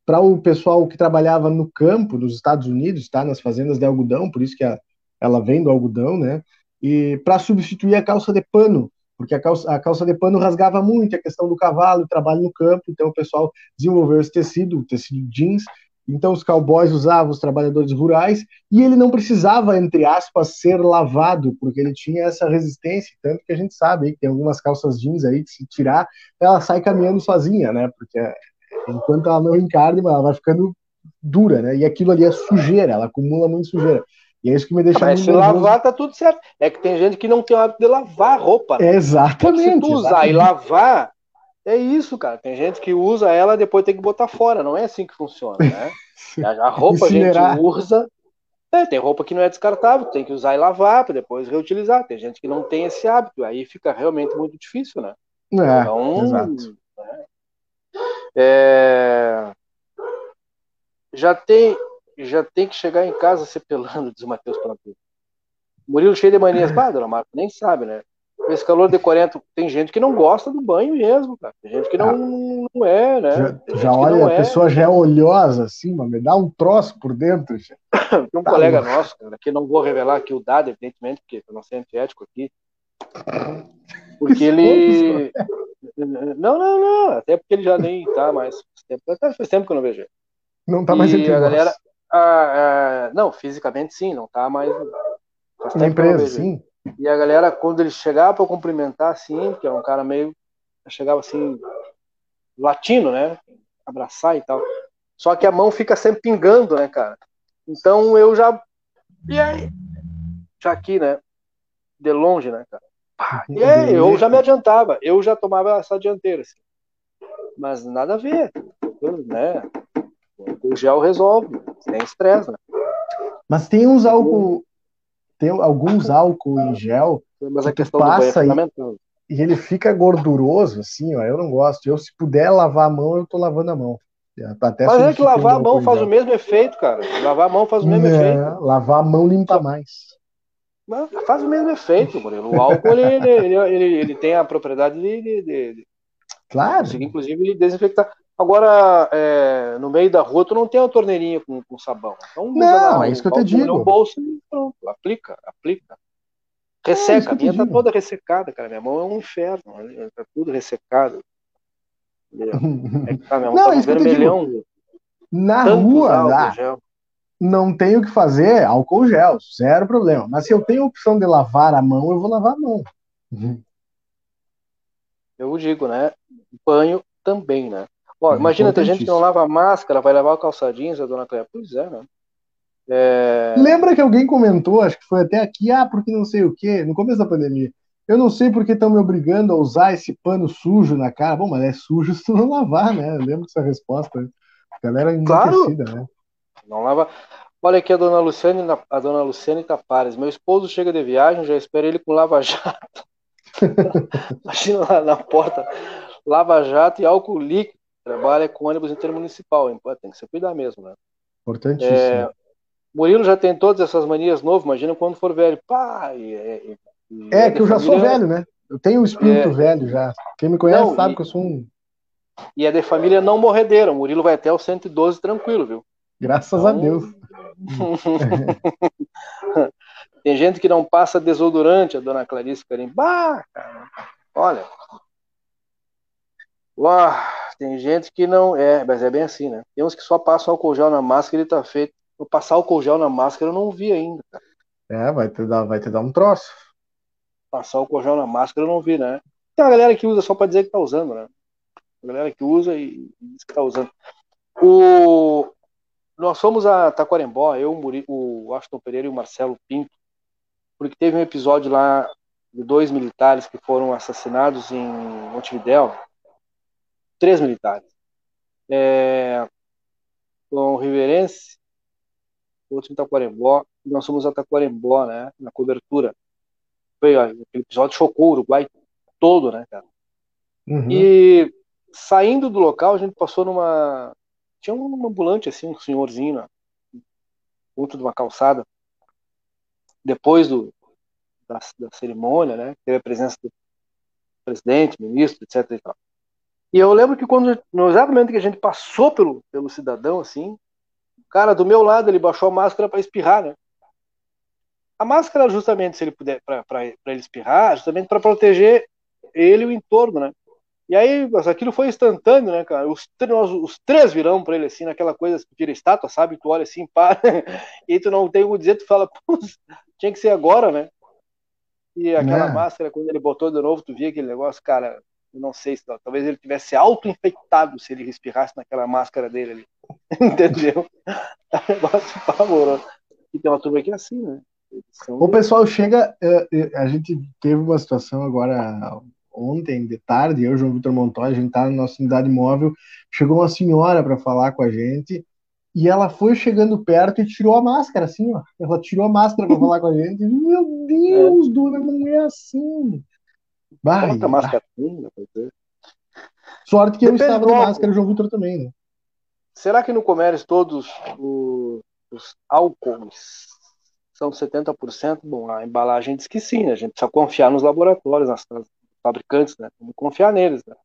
para o pessoal que trabalhava no campo dos Estados Unidos, tá, nas fazendas de algodão, por isso que a, ela vem do algodão, né? E para substituir a calça de pano, porque a calça, a calça de pano rasgava muito, a questão do cavalo, o trabalho no campo, então o pessoal desenvolveu esse tecido, o tecido jeans, então os cowboys usavam os trabalhadores rurais e ele não precisava, entre aspas, ser lavado, porque ele tinha essa resistência, tanto que a gente sabe que tem algumas calças jeans aí que se tirar, ela sai caminhando sozinha, né? Porque Enquanto ela não encarna, ela vai ficando dura, né? E aquilo ali é sujeira, ela acumula muito sujeira. E é isso que me deixa Mas se nervoso. lavar, tá tudo certo. É que tem gente que não tem o hábito de lavar roupa. Né? Exatamente. Se tu usar exatamente. e lavar, é isso, cara. Tem gente que usa ela e depois tem que botar fora. Não é assim que funciona, né? A roupa a gente usa. É, tem roupa que não é descartável, tem que usar e lavar para depois reutilizar. Tem gente que não tem esse hábito, aí fica realmente muito difícil, né? É, então, exato. Né? É... Já tem já tem que chegar em casa se pelando, diz o Matheus Plantu. Murilo cheio de manias. Bah, dona Marta, nem sabe, né? Esse calor de 40, tem gente que não gosta do banho mesmo, cara. Tem gente que não, ah, não é, né? Já, já olha, a é. pessoa já é oleosa assim, mas me dá um troço por dentro. Já. Tem um tá colega louco. nosso, cara, que não vou revelar aqui o dado, evidentemente, porque eu não sei antiético aqui. Porque ele. Não, não, não. Até porque ele já nem tá mais. Faz tempo que eu não vejo ele. Não tá mais entre a galera. Ah, não, fisicamente sim, não tá mais. Faz tempo empresa, sim. E a galera, quando ele chegava para cumprimentar, assim, que é um cara meio. Chegava assim, latino, né? Abraçar e tal. Só que a mão fica sempre pingando, né, cara? Então eu já. E aí? Já aqui, né? De longe, né, cara? E é, eu já me adiantava, eu já tomava essa dianteira. Assim. Mas nada a ver, né? O gel resolve, sem estresse, né? Mas tem uns álcool, tem alguns álcool em gel mas a questão passa do é e, e ele fica gorduroso, assim, ó. Eu não gosto. Eu, se puder lavar a mão, eu tô lavando a mão. Até Mas é que lavar a mão faz o mesmo efeito, cara. Lavar a mão faz o mesmo é, efeito. Lavar a mão limpa mais. Mas faz o mesmo efeito, Murilo. O álcool ele, ele, ele, ele, tem a propriedade de, de, de claro. conseguir, inclusive, desinfectar. Agora, é, no meio da rua, tu não tem uma torneirinha com, com sabão. Então, não, é isso que eu te digo. No bolso e pronto, aplica, aplica. Resseca, é a minha tá toda ressecada, cara. Minha mão é um inferno, tá tudo ressecado. É que tá, minha mão não, tá um vermelhão. Na rua, lá, não tenho o que fazer, álcool gel, zero problema. Mas se eu tenho a opção de lavar a mão, eu vou lavar a mão. Uhum. Eu digo, né? Banho também, né? Ó, é imagina, tem gente que não lava a máscara, vai lavar o calçadinho, a dona Cléia. Pois é, né? É... Lembra que alguém comentou, acho que foi até aqui, ah, porque não sei o quê, no começo da pandemia, Eu não sei porque estão me obrigando a usar esse pano sujo na cara. Bom, mas é sujo se tu não lavar, né? Eu lembro dessa resposta. A galera enlouquecida, claro. né? Não lava. Olha aqui a dona Luciane, a dona Luciane Tapares. Meu esposo chega de viagem, já espero ele com lava-jato. Imagina lá na porta, lava-jato e álcool líquido. Trabalha com ônibus intermunicipal. Hein? Tem que se cuidar mesmo, né? Importantíssimo. É, Murilo já tem todas essas manias novas, imagina quando for velho. Pá, e, e, e é, que eu já sou velho, né? Eu tenho um espírito é, velho já. Quem me conhece não, sabe que eu sou um. E é de família não morredeira. O Murilo vai até o 112 tranquilo, viu? Graças então... a Deus. Tem gente que não passa desodorante, a dona Clarice Carim. Bah, cara, olha. Uau, tem gente que não. É, mas é bem assim, né? Tem uns que só passam álcool gel na máscara e ele tá feito. Vou passar álcool gel na máscara eu não vi ainda, cara. É, vai te dar, vai te dar um troço. Passar álcool gel na máscara eu não vi, né? Tem a galera que usa só para dizer que tá usando, né? A galera que usa e diz que tá usando. O, nós fomos a Taquarembó, eu, o Aston Pereira e o Marcelo Pinto, porque teve um episódio lá de dois militares que foram assassinados em Montevidéu, três militares. É, com o Riverense, outro em Taquarembó, nós fomos a Taquarembó, né, na cobertura. Foi, ó, aquele episódio chocou o Uruguai todo, né, cara? Uhum. E saindo do local, a gente passou numa tinha um ambulante, assim, um senhorzinho, junto de uma calçada. Depois do, da, da cerimônia, né, teve a presença do presidente, ministro, etc. E, e eu lembro que quando, no exato momento que a gente passou pelo, pelo cidadão, assim, o cara do meu lado, ele baixou a máscara para espirrar, né? A máscara, justamente, se ele puder, para ele espirrar, justamente para proteger ele e o entorno, né? E aí, aquilo foi instantâneo, né, cara? Os, nós, os três viramos pra ele assim, naquela coisa que vira estátua, sabe? Tu olha assim, pá, e tu não tem o que dizer, tu fala, tinha que ser agora, né? E aquela é. máscara, quando ele botou de novo, tu via aquele negócio, cara, não sei se talvez ele tivesse auto-infectado se ele respirasse naquela máscara dele ali. Entendeu? É um negócio pavoroso. E tem uma turma aqui assim, né? O pessoal chega. Eh, eh, a gente teve uma situação agora ontem de tarde, eu o João Vitor Montoya, a gente tá na nossa unidade móvel, chegou uma senhora para falar com a gente, e ela foi chegando perto e tirou a máscara, assim, ó. Ela tirou a máscara para falar com a gente. Meu Deus, é. dona, não é assim. Vai, Bota máscara assim, Sorte que Depende eu estava de máscara, o João Vitor também, né? Será que no comércio todos os, os álcools são 70%? Bom, a embalagem diz que sim, né? A gente precisa confiar nos laboratórios, nas, fabricantes, né? Vamos confiar neles, né?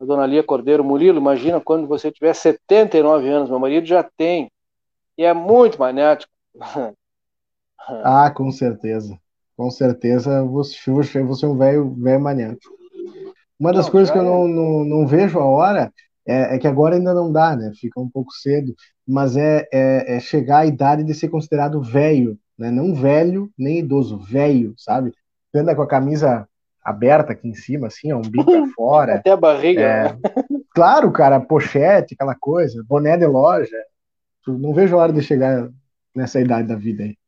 A dona Lia Cordeiro, Murilo, imagina quando você tiver 79 anos, meu marido já tem, e é muito magnético. ah, com certeza. Com certeza você, você é um velho, velho magnético. Uma das não, coisas que eu não, não, não, vejo a hora é, é, que agora ainda não dá, né? Fica um pouco cedo, mas é, é, é chegar à idade de ser considerado velho, né? Não velho, nem idoso, velho, sabe? Anda com a camisa aberta aqui em cima, assim, ó, um bico pra fora. Até a barriga. É... Né? Claro, cara, pochete, aquela coisa, boné de loja. Não vejo a hora de chegar nessa idade da vida aí.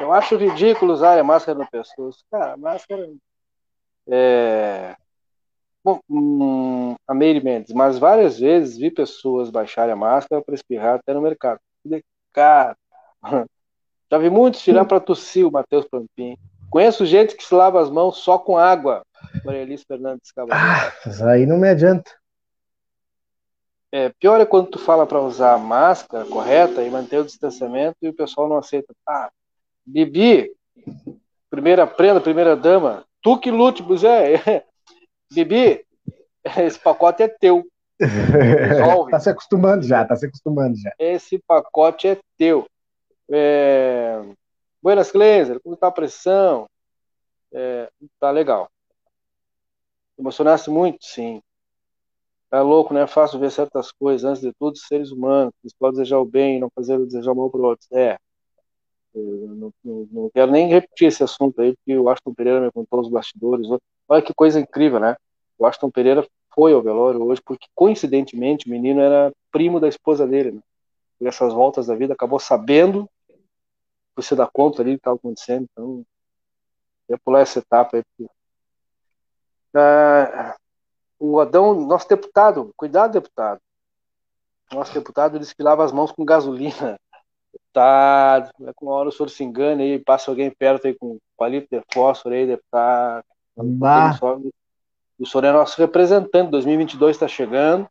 Eu acho ridículo usar a máscara no pescoço. Cara, a máscara. É... Bom, hum, a Meire Mendes, mas várias vezes vi pessoas baixarem a máscara para espirrar até no mercado. Cara, já vi muitos tirar para tossir o Matheus Pampim. Conheço gente que se lava as mãos só com água. Maria Alice Fernandes Cavaleiro. Ah, aí não me adianta. É, pior é quando tu fala para usar a máscara correta e manter o distanciamento e o pessoal não aceita. Ah, Bibi, primeira prenda, primeira dama, tu que lute, Buzé. Bibi, esse pacote é teu. Resolve. tá se acostumando já, tá se acostumando já. Esse pacote é teu. É... Buenas Cleiser, como está a pressão? É... Tá legal. Emocionasse muito? Sim. É louco, não é fácil ver certas coisas. Antes de tudo, seres humanos. Eles podem desejar o bem e não fazer desejar o mal para outros. É. Não, não, não, quero nem repetir esse assunto aí, porque o Aston Pereira me contou os bastidores. Olha que coisa incrível, né? O Aston Pereira foi ao velório hoje, porque coincidentemente o menino era primo da esposa dele. Né? Essas voltas da vida, acabou sabendo você dar conta ali do que estava acontecendo. Então, ia pular essa etapa aí. Porque... Ah, o Adão, nosso deputado, cuidado, deputado. Nosso deputado disse que lava as mãos com gasolina. Deputado, é com uma hora o senhor se engana aí, passa alguém perto aí com palito de fósforo aí, deputado. O senhor é nosso representante, 2022 está chegando.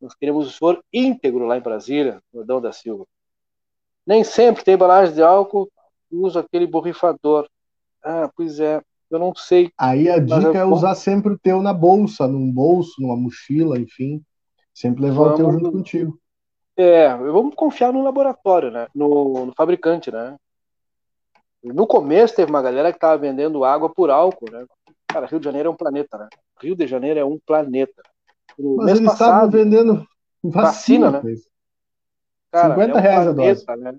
Nós queremos o senhor íntegro lá em Brasília, Adão da Silva. Nem sempre tem embalagem de álcool, usa aquele borrifador. Ah, pois é, eu não sei. Aí a dica é usar sempre o teu na bolsa, num bolso, numa mochila, enfim. Sempre levar vamos... o teu junto contigo. É, vamos confiar no laboratório, né? No, no fabricante, né? No começo teve uma galera que estava vendendo água por álcool, né? Cara, Rio de Janeiro é um planeta, né? Rio de Janeiro é um planeta. No Mas eles estavam vendendo vacina, vacina né? Cara, 50 é um reais planeta, a dose. Né?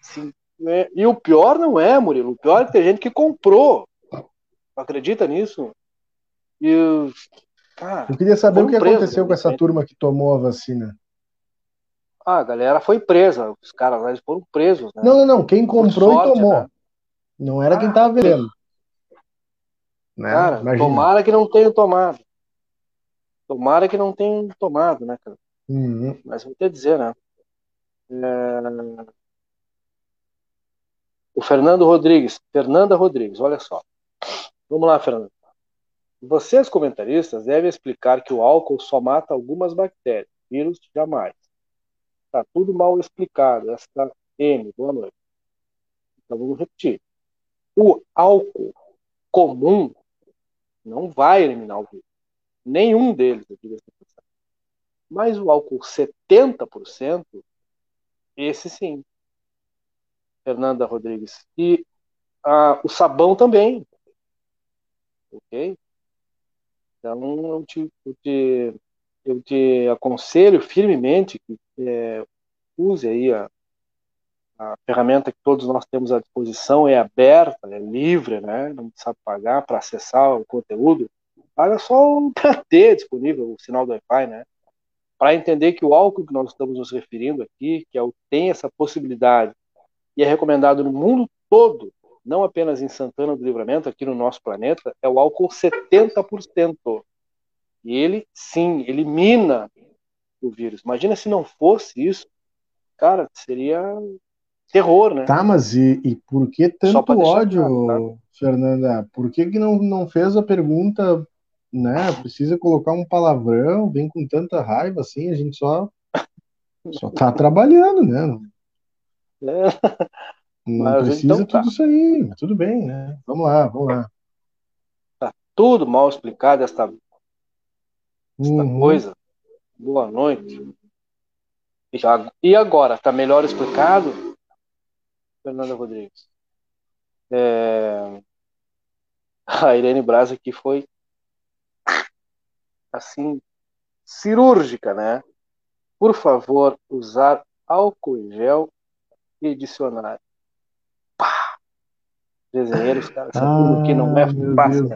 Sim, né? E o pior não é, Murilo. O pior é que tem gente que comprou. Acredita nisso? E, cara, Eu queria saber o que presos, aconteceu com essa turma que tomou a vacina. Ah, a galera foi presa. Os caras lá foram presos. Né? Não, não, não. Quem comprou sorte, e tomou. Né? Não era ah, quem estava vendendo. Né? Cara, Imagina. tomara que não tenham tomado. Tomara que não tenham tomado, né, cara? Uhum. Mas vou te dizer, né? É... O Fernando Rodrigues, Fernanda Rodrigues, olha só. Vamos lá, Fernando. Vocês, comentaristas, devem explicar que o álcool só mata algumas bactérias, vírus jamais. Está tudo mal explicado. Esta N, boa noite. Então vamos repetir. O álcool comum não vai eliminar o vírus. Nenhum deles, eu digo assim. Mas o álcool 70%, esse sim. Fernanda Rodrigues. E ah, o sabão também. Ok? Então, eu te, eu te, eu te aconselho firmemente que é, use aí a, a ferramenta que todos nós temos à disposição, é aberta, é livre, né? não precisa pagar para acessar o conteúdo. Paga só para ter disponível o sinal do Wi-Fi, né? Para entender que o álcool que nós estamos nos referindo aqui, que é o, tem essa possibilidade e é recomendado no mundo todo, não apenas em Santana do Livramento, aqui no nosso planeta, é o álcool 70%. E ele, sim, elimina o vírus. Imagina se não fosse isso, cara, seria terror, né? Tá, mas e, e por que tanto ódio, claro, tá? Fernanda? Por que, que não, não fez a pergunta, né? Precisa colocar um palavrão, vem com tanta raiva assim, a gente só, só tá trabalhando, né? É. Não Mas, precisa então, tá. tudo isso aí, tudo bem, né? Vamos lá, vamos lá. Tá tudo mal explicado esta, esta uhum. coisa. Boa noite. E agora, tá melhor explicado? Fernanda Rodrigues. É... A Irene Braz aqui foi assim cirúrgica, né? Por favor, usar álcool em gel e dicionário. Pá! Desenheiros, cara, essa ah, que não é fácil.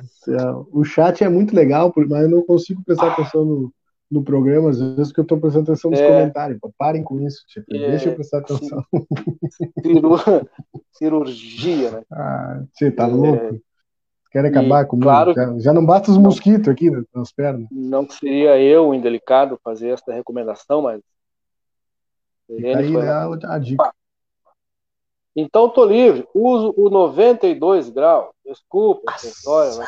O chat é muito legal, mas eu não consigo prestar atenção no, no programa, às vezes, que eu estou prestando atenção nos é, comentários. Pô, parem com isso, tipo, é, deixa eu prestar atenção. Cirurgia, né? Ah, você tá é, louco? Querem acabar e, comigo? Claro, já, já, não bate os mosquitos aqui nas pernas. Não seria eu indelicado fazer essa recomendação, mas. aí foi... a, a dica. Então tô livre. Uso o 92 graus. Desculpa, história,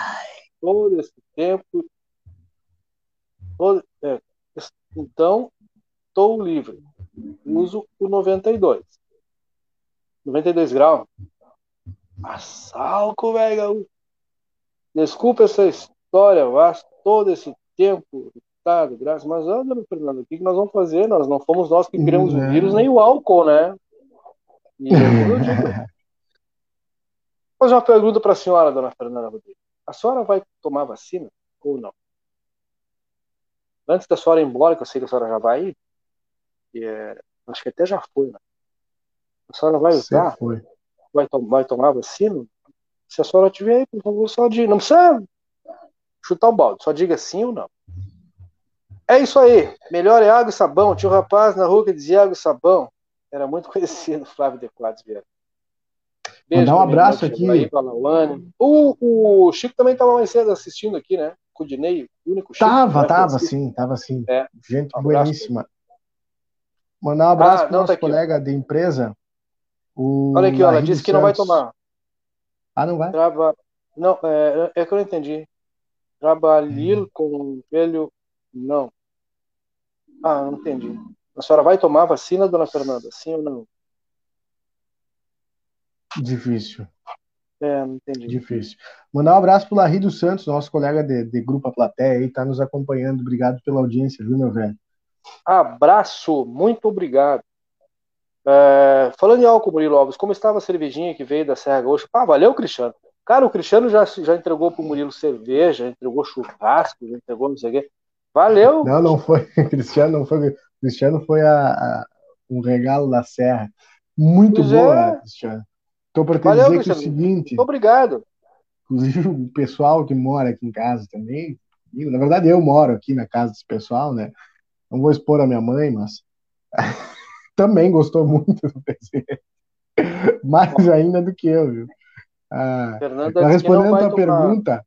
todo esse tempo é, então, estou livre. Uso o 92. 92 graus. Assalco, velho. Desculpa essa história, mas todo esse tempo, estado, graças, mas olha, Fernando, o que nós vamos fazer? Nós não fomos nós que criamos o vírus, nem o álcool, né? E fazer uma pergunta para a senhora, dona Fernanda Rodrigues. A senhora vai tomar vacina ou não? antes da senhora ir embora, que eu sei que a senhora já vai ir, é, acho que até já foi, né? A senhora vai usar? Vai, to vai tomar vacina? Se a senhora tiver aí, por favor, só diga. Não precisa chutar o balde, só diga sim ou não. É isso aí. Melhor é água e sabão. Tinha um rapaz na rua que dizia água e sabão. Era muito conhecido, Flávio de Quadros Vieira. Beijo Mandar um abraço aqui. Aí, o, o Chico também estava mais cedo assistindo aqui, né? Com o Dinei, o único Chico. Tava, tava sim, tava sim. É. Gente um bueníssima. Mandar um abraço ah, para o nosso tá colega de empresa. Olha aqui, ela disse que não vai tomar. Ah, não vai? Trava... Não, é, é que eu não entendi. Trabalhar hum. com velho. Não. Ah, não entendi. A senhora vai tomar vacina, dona Fernanda? Sim ou não? Difícil. É, não entendi. Difícil. Mandar um abraço pro Larry dos Santos, nosso colega de, de Grupo A Plateia, aí, tá nos acompanhando. Obrigado pela audiência, viu, meu velho? Abraço, muito obrigado. É, falando em álcool, Murilo Alves, como estava a cervejinha que veio da Serra Gaúcha? Ah, valeu, Cristiano. Cara, o Cristiano já, já entregou pro Murilo cerveja, entregou churrasco, já entregou não sei o quê. Valeu! Não, não foi. Cristiano não foi. Cristiano foi a, a um regalo da Serra. Muito pois boa, é. Cristiano. Estou para te Valeu, dizer Cristiano. que é o seguinte. Obrigado. Inclusive o pessoal que mora aqui em casa também. Na verdade, eu moro aqui na casa desse pessoal, né? Não vou expor a minha mãe, mas também gostou muito do presente. Mais ainda do que eu, viu? Ah, tá respondendo a tua pergunta,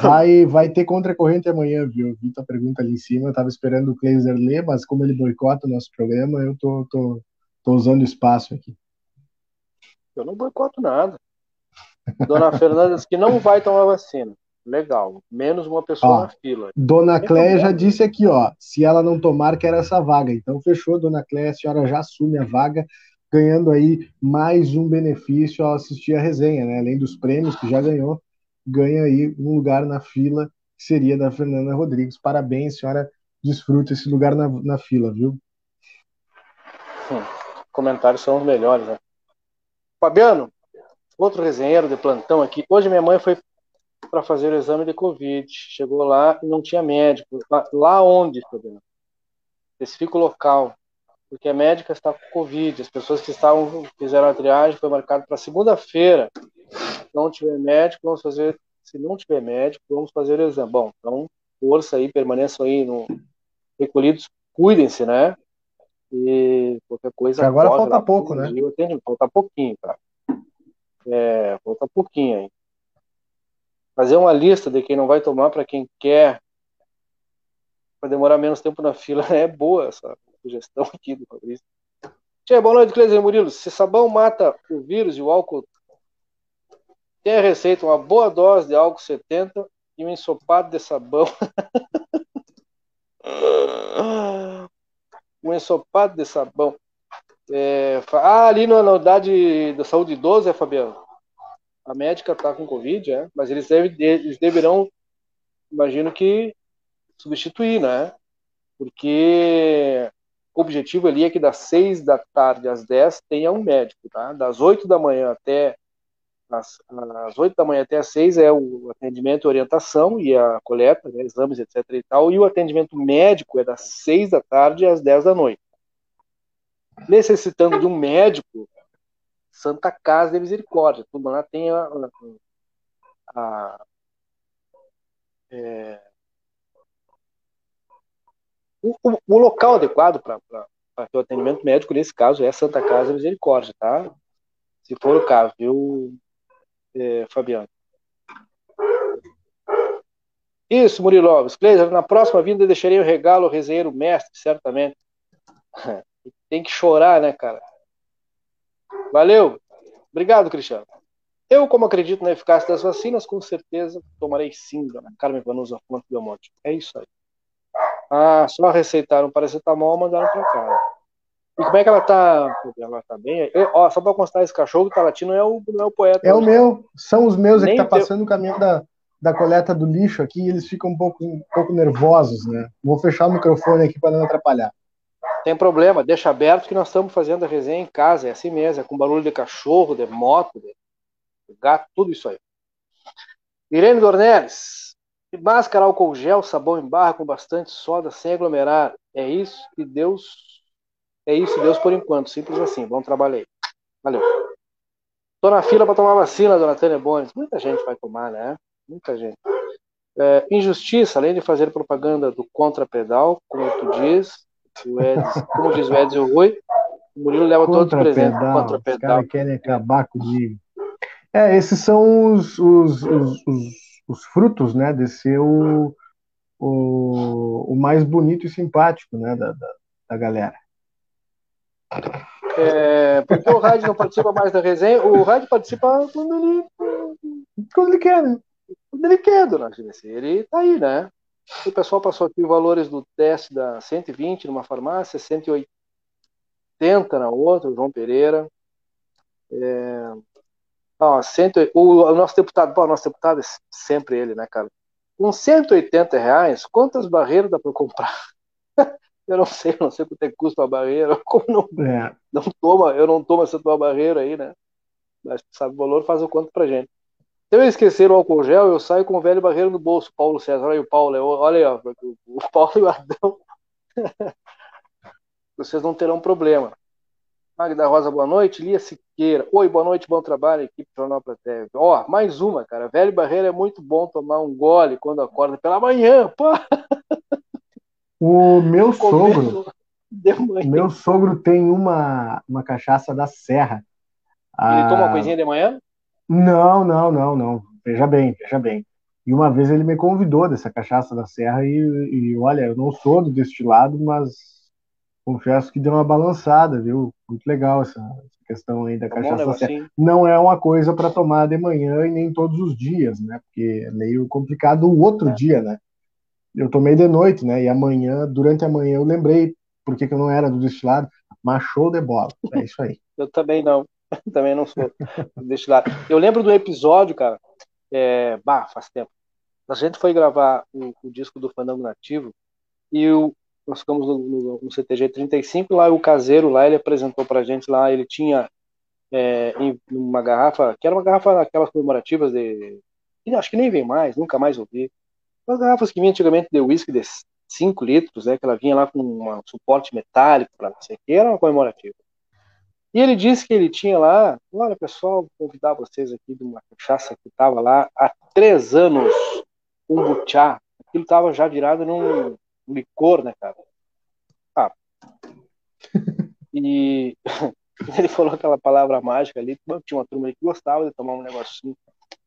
vai, vai ter contracorrente amanhã, viu? Eu vi tua pergunta ali em cima, eu tava esperando o Kleiser ler, mas como ele boicota o nosso programa, eu tô, tô, tô usando espaço aqui. Eu não boicoto nada. Dona Fernanda disse que não vai tomar vacina. Legal. Menos uma pessoa ó, na fila. Dona Cléia já disse aqui, ó. Se ela não tomar, quer essa vaga. Então, fechou, Dona Cléia. A senhora já assume a vaga, ganhando aí mais um benefício ao assistir a resenha, né? Além dos prêmios que já ganhou, ganha aí um lugar na fila, que seria da Fernanda Rodrigues. Parabéns, senhora. Desfruta esse lugar na, na fila, viu? Hum, comentários são os melhores, né? Fabiano, outro resenheiro de plantão aqui. Hoje minha mãe foi para fazer o exame de Covid. Chegou lá e não tinha médico. Lá onde, Fabiano? Especifica o local. Porque a médica está com Covid. As pessoas que estavam fizeram a triagem foi marcado para segunda-feira. Se não tiver médico, vamos fazer. Se não tiver médico, vamos fazer o exame. Bom, então, força aí, permaneçam aí no, recolhidos. Cuidem-se, né? E qualquer coisa. agora falta pouco, né? Atende, falta pouquinho, cara. É, falta pouquinho aí. Fazer uma lista de quem não vai tomar para quem quer, para demorar menos tempo na fila, é boa essa sugestão aqui do Fabrício. Tchê, boa noite, Cleiser Murilo. Se sabão mata o vírus e o álcool, tem a receita: uma boa dose de álcool 70 e um ensopado de sabão. um ensopado de sabão. É, ah, ali na unidade da saúde idosa, é, Fabiano? A médica está com Covid, é, mas eles, deve, eles deverão, imagino que, substituir, né? Porque o objetivo ali é que das 6 da tarde às 10 tenha um médico, tá? Das 8 da manhã até às, às 8 da manhã até às 6 é o atendimento e orientação e a coleta, né, exames, etc e tal, e o atendimento médico é das 6 da tarde às 10 da noite. Necessitando de um médico, Santa Casa de Misericórdia, lá tem a, a, a é, o, o, local adequado para o atendimento médico, nesse caso, é Santa Casa de Misericórdia, tá? Se for o caso, viu, é, Fabiano? Isso, Murilo Alves. Cleiser, na próxima vinda deixarei o regalo ao resenheiro mestre, certamente. Tem que chorar, né, cara? Valeu. Obrigado, Cristiano. Eu, como acredito na eficácia das vacinas, com certeza tomarei sim, dona Carmen Vanusa Fonte Belmonte. É isso aí. Ah, só receitaram paracetamol e mandaram para casa. E como é que ela tá? Ela tá bem? Eu, ó, só pra constar, esse cachorro que tá latindo é o, não é o poeta. É o meu, são os meus é que tá passando o caminho da, da coleta do lixo aqui e eles ficam um pouco, um pouco nervosos, né? Vou fechar o microfone aqui para não atrapalhar. Tem problema, deixa aberto que nós estamos fazendo a resenha em casa, é assim mesmo, é com barulho de cachorro, de moto, de gato, tudo isso aí. Irene Dornelles, máscara, álcool gel, sabão em barra com bastante soda, sem aglomerar. É isso que Deus é isso, Deus por enquanto. Simples assim. Vamos trabalhar aí. Valeu. Tô na fila para tomar vacina, dona Tânia Bones. Muita gente vai tomar, né? Muita gente. É, injustiça, além de fazer propaganda do contrapedal, como tu diz, o Edson, como diz o Edson Rui, o Murilo leva todos os presentes do contrapedal. Os caras querem acabar comigo. É, esses são os, os, os, os, os frutos, né, de ser o, o, o mais bonito e simpático, né, da, da, da galera. É, porque o rádio não participa mais da resenha, o rádio participa quando ele, quando ele quer, né? Quando ele quer, dona GVC. Ele tá aí, né? O pessoal passou aqui os valores do teste da 120 numa farmácia, 180 na outra, o João Pereira. É, ó, cento, o, o, nosso deputado, o nosso deputado é sempre ele, né, cara? Com 180 reais, quantas barreiras dá para comprar? eu não sei, eu não sei quanto é que custa uma barreira. Como não, é. não toma, eu não tomo essa tua barreira aí, né? Mas sabe o valor, faz o quanto pra gente. Se eu esquecer o álcool gel, eu saio com o velho barreiro no bolso, Paulo César. Olha aí o Paulo, olha aí, ó, o Paulo e o Adão. Vocês não terão problema. Magda Rosa, boa noite. Lia Siqueira. Oi, boa noite, bom trabalho, equipe Jornal Platéia. Ó, mais uma, cara. Velho Barreiro é muito bom tomar um gole quando acorda pela manhã. Pô. O meu sogro. Meu sogro tem uma, uma cachaça da Serra. Ele ah, toma uma coisinha de manhã? Não, não, não, não. Veja bem, veja bem. E uma vez ele me convidou dessa cachaça da Serra e, e olha, eu não sou do destilado, mas confesso que deu uma balançada, viu? Muito legal essa, essa questão aí da tá cachaça. Bom, não é uma coisa para tomar de manhã e nem todos os dias, né? Porque é meio complicado o outro é. dia, né? Eu tomei de noite, né? E amanhã, durante a manhã, eu lembrei porque que eu não era do destilado, mas show de bola. É isso aí. eu também não. também não sou do destilado. Eu lembro do episódio, cara. É... Bah, faz tempo. A gente foi gravar o, o disco do Fandango Nativo e o, nós ficamos no, no, no, CTG 35, lá o caseiro lá, ele apresentou pra gente lá, ele tinha é, em uma garrafa, que era uma garrafa aquelas comemorativas de. Acho que nem vem mais, nunca mais ouvi. As garrafas que vinham antigamente de whisky de 5 litros, né? Que ela vinha lá com um suporte metálico para não sei o que, era uma comemorativa. E ele disse que ele tinha lá, olha pessoal, vou convidar vocês aqui de uma cachaça que estava lá há três anos, um butiá. Aquilo estava já virado num licor, né, cara? Ah. E ele falou aquela palavra mágica ali, tinha uma turma que gostava de tomar um negocinho.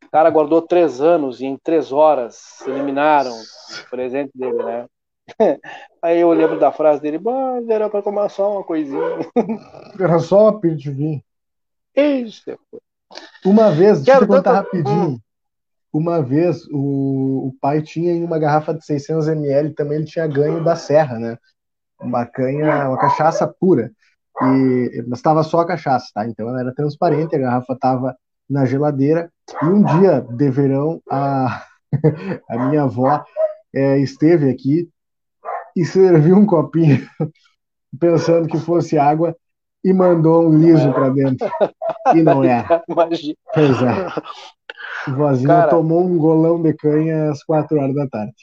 O cara guardou três anos e em três horas eliminaram o presente dele, né? Aí eu lembro da frase dele, era para tomar só uma coisinha. Era só uma vinho. Isso. Uma vez, deixa eu contar tanto... rapidinho. Hum uma vez o, o pai tinha em uma garrafa de 600 ml também ele tinha ganho da serra, né? Uma canha, uma cachaça pura. E mas estava só a cachaça, tá? Então ela era transparente, a garrafa estava na geladeira. E um dia de verão a, a minha avó é, esteve aqui e serviu um copinho pensando que fosse água e mandou um liso para dentro. E não era. Imagina. Pois é. Vozinha Cara, tomou um golão de canha às quatro horas da tarde.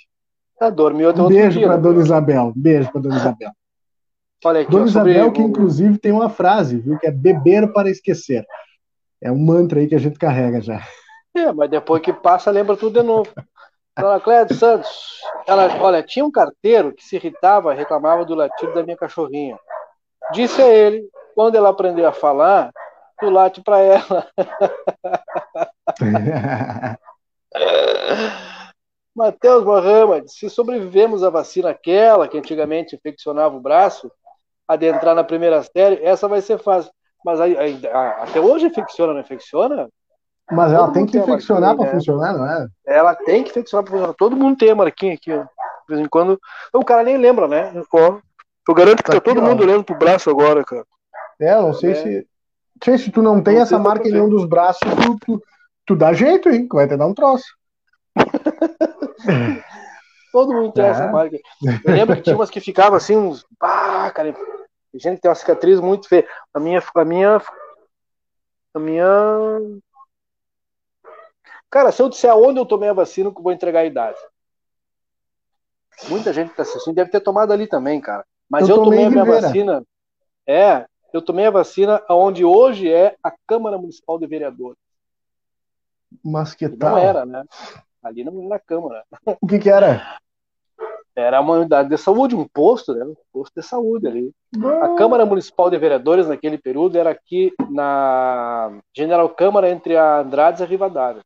Tá, dormiu até um Beijo para Dona Isabel. Beijo para Dona Isabel. Olha aqui, Dona Isabel, que inclusive tem uma frase, viu? Que é beber para esquecer. É um mantra aí que a gente carrega já. É, mas depois que passa, lembra tudo de novo. Dona Cléia Santos, ela, olha, tinha um carteiro que se irritava, reclamava do latido da minha cachorrinha. Disse a ele, quando ela aprendeu a falar, tu late para ela. Matheus Mohamed, se sobrevivemos à vacina aquela que antigamente infeccionava o braço, adentrar na primeira série, essa vai ser fácil. Mas até hoje infecciona, não infecciona? Mas ela tem que infeccionar para né? funcionar, não é? Ela tem que infeccionar para funcionar. Todo mundo tem a marquinha aqui, ó. De vez em quando. O cara nem lembra, né? eu garanto que tá, tá todo mundo olhando pro braço agora, cara. É, não sei é. se. Se tu não tem não essa marca em nenhum dos braços, tu, tu, tu dá jeito, hein? Vai te dar um troço. Todo mundo tem é. essa marca. Eu lembro que tinha umas que ficavam assim, uns. Ah, cara, gente que tem uma cicatriz muito feia. A minha. A minha. A minha. Cara, se eu disser aonde eu tomei a vacina, eu vou entregar a idade. Muita gente que tá assistindo deve ter tomado ali também, cara. Mas eu, eu tomei a minha vacina. É, eu tomei a vacina aonde hoje é a Câmara Municipal de Vereadores. Mas que tal? Não era, né? Ali não na Câmara. O que que era? era uma unidade de saúde, um posto, né? Um posto de saúde ali. A Câmara Municipal de Vereadores naquele período era aqui na General Câmara entre a Andrades e a Rivadavia.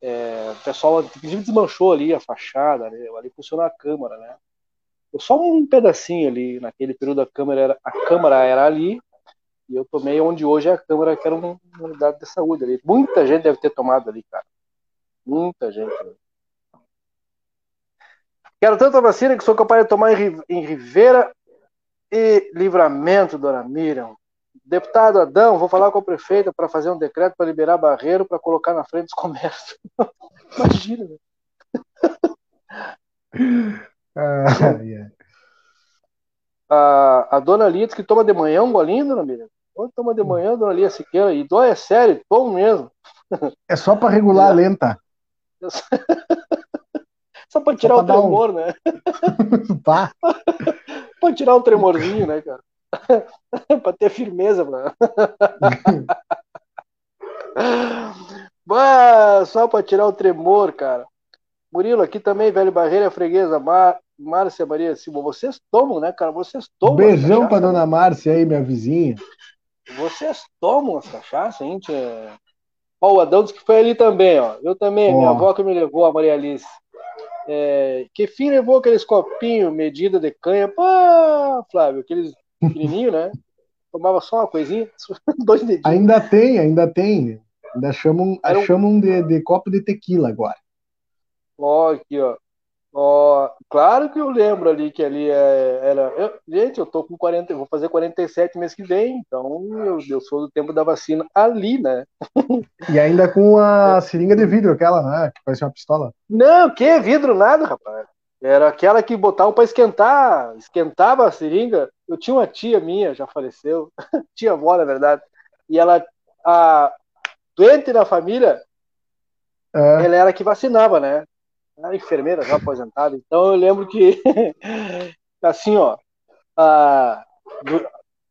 É, o pessoal inclusive desmanchou ali a fachada, ali, ali funciona a Câmara, né? Só um pedacinho ali, naquele período a Câmara era, a Câmara era ali, e eu tomei onde hoje é a Câmara, que era uma unidade de saúde ali. Muita gente deve ter tomado ali, cara. Muita gente. Né? Quero tanta vacina que sou capaz de tomar em Rivera e Livramento, dona Miriam. Deputado Adão, vou falar com a prefeita para fazer um decreto para liberar barreiro para colocar na frente dos comércios. Imagina, né? ah, yeah. a, a dona Lia diz que toma de manhã um golinho, dona Miriam. Quando toma de manhã, dona Lia Siqueira? E dói é sério, tomo mesmo. É só para regular a lenta. Só para tirar Só o tremor, um... né? Pá. para tirar um tremorzinho, né, cara? para ter firmeza, mano. bah, só para tirar o tremor, cara. Murilo, aqui também, velho Barreira, freguesa, Mar... Márcia Maria Silva. Vocês tomam, né, cara? Vocês tomam. Beijão para dona Márcia aí, minha vizinha. Vocês tomam as cachaças, hein, tia? Ó, o Adão disse que foi ali também, ó. Eu também, oh. minha avó que me levou, a Maria Alice. É, que fim levou aqueles copinhos, medida de canha? Flávio, aqueles pequenininhos, né? Tomava só uma coisinha, dois dedinhos. Ainda tem, ainda tem. Ainda chamam, um... chamam de, de copo de tequila agora. Ó, aqui, ó. Ó, claro que eu lembro ali que ali é, era. Eu, gente, eu tô com 40, vou fazer 47 mês que vem, então eu, eu sou do tempo da vacina ali, né? E ainda com a seringa de vidro, aquela, né? Que parece uma pistola. Não, que vidro nada, rapaz. Era aquela que botavam para esquentar, esquentava a seringa. Eu tinha uma tia minha, já faleceu, tia avó, na verdade, e ela, a doente da família, é. ela era que vacinava, né? era enfermeira já aposentada, então eu lembro que, assim, ó, a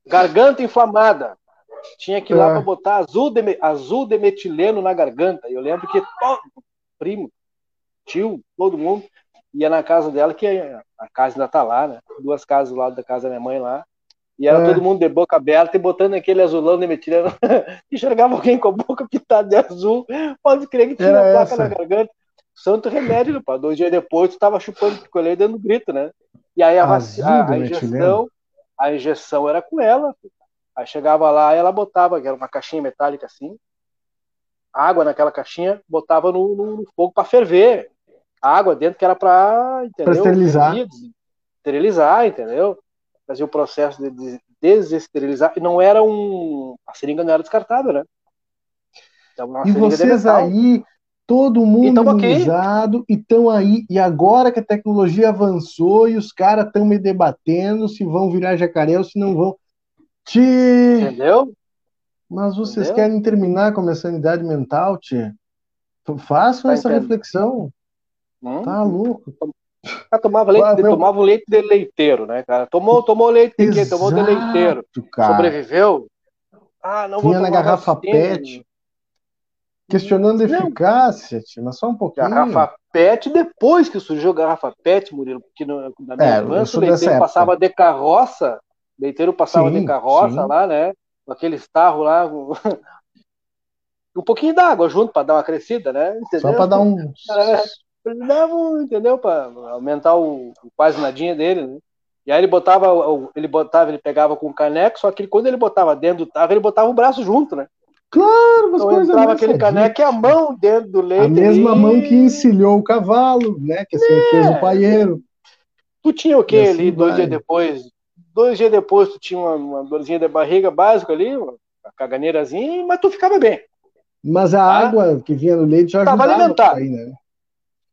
garganta inflamada, tinha que ir lá é. para botar azul de, azul de metileno na garganta. Eu lembro que todo primo, tio, todo mundo ia na casa dela, que a casa ainda tá lá, né? Duas casas do lado da casa da minha mãe lá. E era é. todo mundo de boca aberta e botando aquele azulão de metileno. Enxergava alguém com a boca pintada de azul. Pode crer que tinha era placa essa. na garganta santo remédio, pá. Dois dias depois, tu tava chupando picolé e dando grito, né? E aí a, a, a injeção, a injeção era com ela. Aí chegava lá e ela botava, que era uma caixinha metálica assim, água naquela caixinha, botava no, no fogo para ferver. Água dentro que era para esterilizar. Esterilizar, entendeu? Fazia o processo de desesterilizar. E não era um. A seringa não era descartável, né? Então, e vocês aí todo mundo imunizado e estão aí. E agora que a tecnologia avançou e os caras estão me debatendo se vão virar jacaré ou se não vão. Tchê! Entendeu? Mas vocês Entendeu? querem terminar com a minha sanidade mental, tia? Façam tá essa entendendo. reflexão. Hum? Tá louco. Cara, tomava leite, de, tomava leite de leiteiro, né, cara? Tomou, tomou leite de quê? Tomou de leiteiro. Cara. Sobreviveu? Ah, não Tinha vou na garrafa PET questionando a eficácia, tia, mas só um pouquinho. Garrafa PET, depois que surgiu a garrafa PET, Murilo, porque no, na minha é, infância o leiteiro passava de carroça, o leiteiro passava sim, de carroça sim. lá, né? Com aquele tarro lá, um pouquinho d'água junto para dar uma crescida, né? Entendeu? Só para dar um. Davam, entendeu? Para aumentar o, o, quase nadinha dele, né? E aí ele botava, ele botava, ele pegava com o caneco, só que ele, quando ele botava dentro do tarro, ele botava o braço junto, né? Claro, mas então coisa entrava aquele caneco e a mão dentro do leite. A mesma ali. mão que encilhou o cavalo, né? Que assim é. fez o paieiro. Tu tinha o que assim ali dois dias depois? Dois dias depois tu tinha uma, uma dorzinha de barriga básica ali, uma caganeirazinha, mas tu ficava bem. Mas a tá? água que vinha no leite já tava alimentado. Aí, né?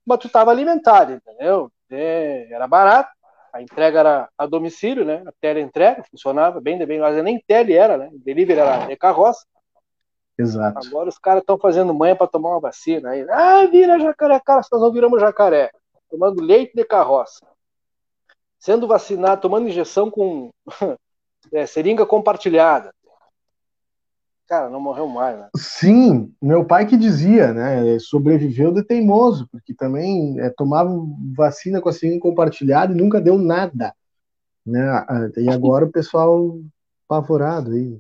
Mas tu estava alimentado, entendeu? É, era barato. A entrega era a domicílio, né? A tele entrega funcionava bem, bem, mas nem tele era, né? Delivery era de carroça. Exato. Agora os caras estão fazendo manha para tomar uma vacina. Aí, ah, vira jacaré, cara, nós não viramos jacaré. Tomando leite de carroça. Sendo vacinado, tomando injeção com é, seringa compartilhada. Cara, não morreu mais, né? Sim, meu pai que dizia, né? Sobreviveu de teimoso, porque também é, tomava vacina com a seringa compartilhada e nunca deu nada. Né? E agora o pessoal apavorado aí.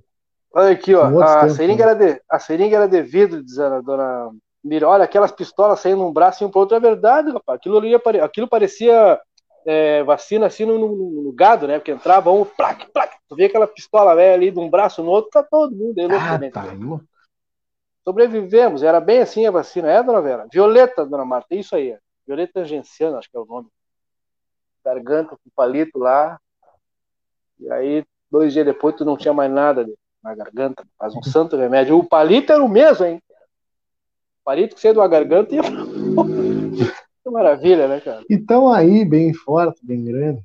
Olha aqui, ó. A tempos, seringa, né? era de, a seringa era de vidro, diz a dona Mira. Olha, aquelas pistolas saindo um braço e um pro outro. É verdade, rapaz. Aquilo, ali, aquilo parecia é, vacina assim no, no, no, gado, né? Porque entrava um, plaque, plaque. Tu vê aquela pistola velha ali de um braço no outro, tá todo mundo aí louco. Ah, tá, Sobrevivemos, era bem assim a vacina, é, dona Vera? Violeta, dona Marta, isso aí. Violeta Tangenciana, acho que é o nome. Garganta com palito lá. E aí, dois dias depois, tu não tinha mais nada na garganta. Faz um santo remédio. O palito era o mesmo, hein? O palito que saiu da garganta ia. Maravilha, né, cara? E tão aí, bem forte, bem grande.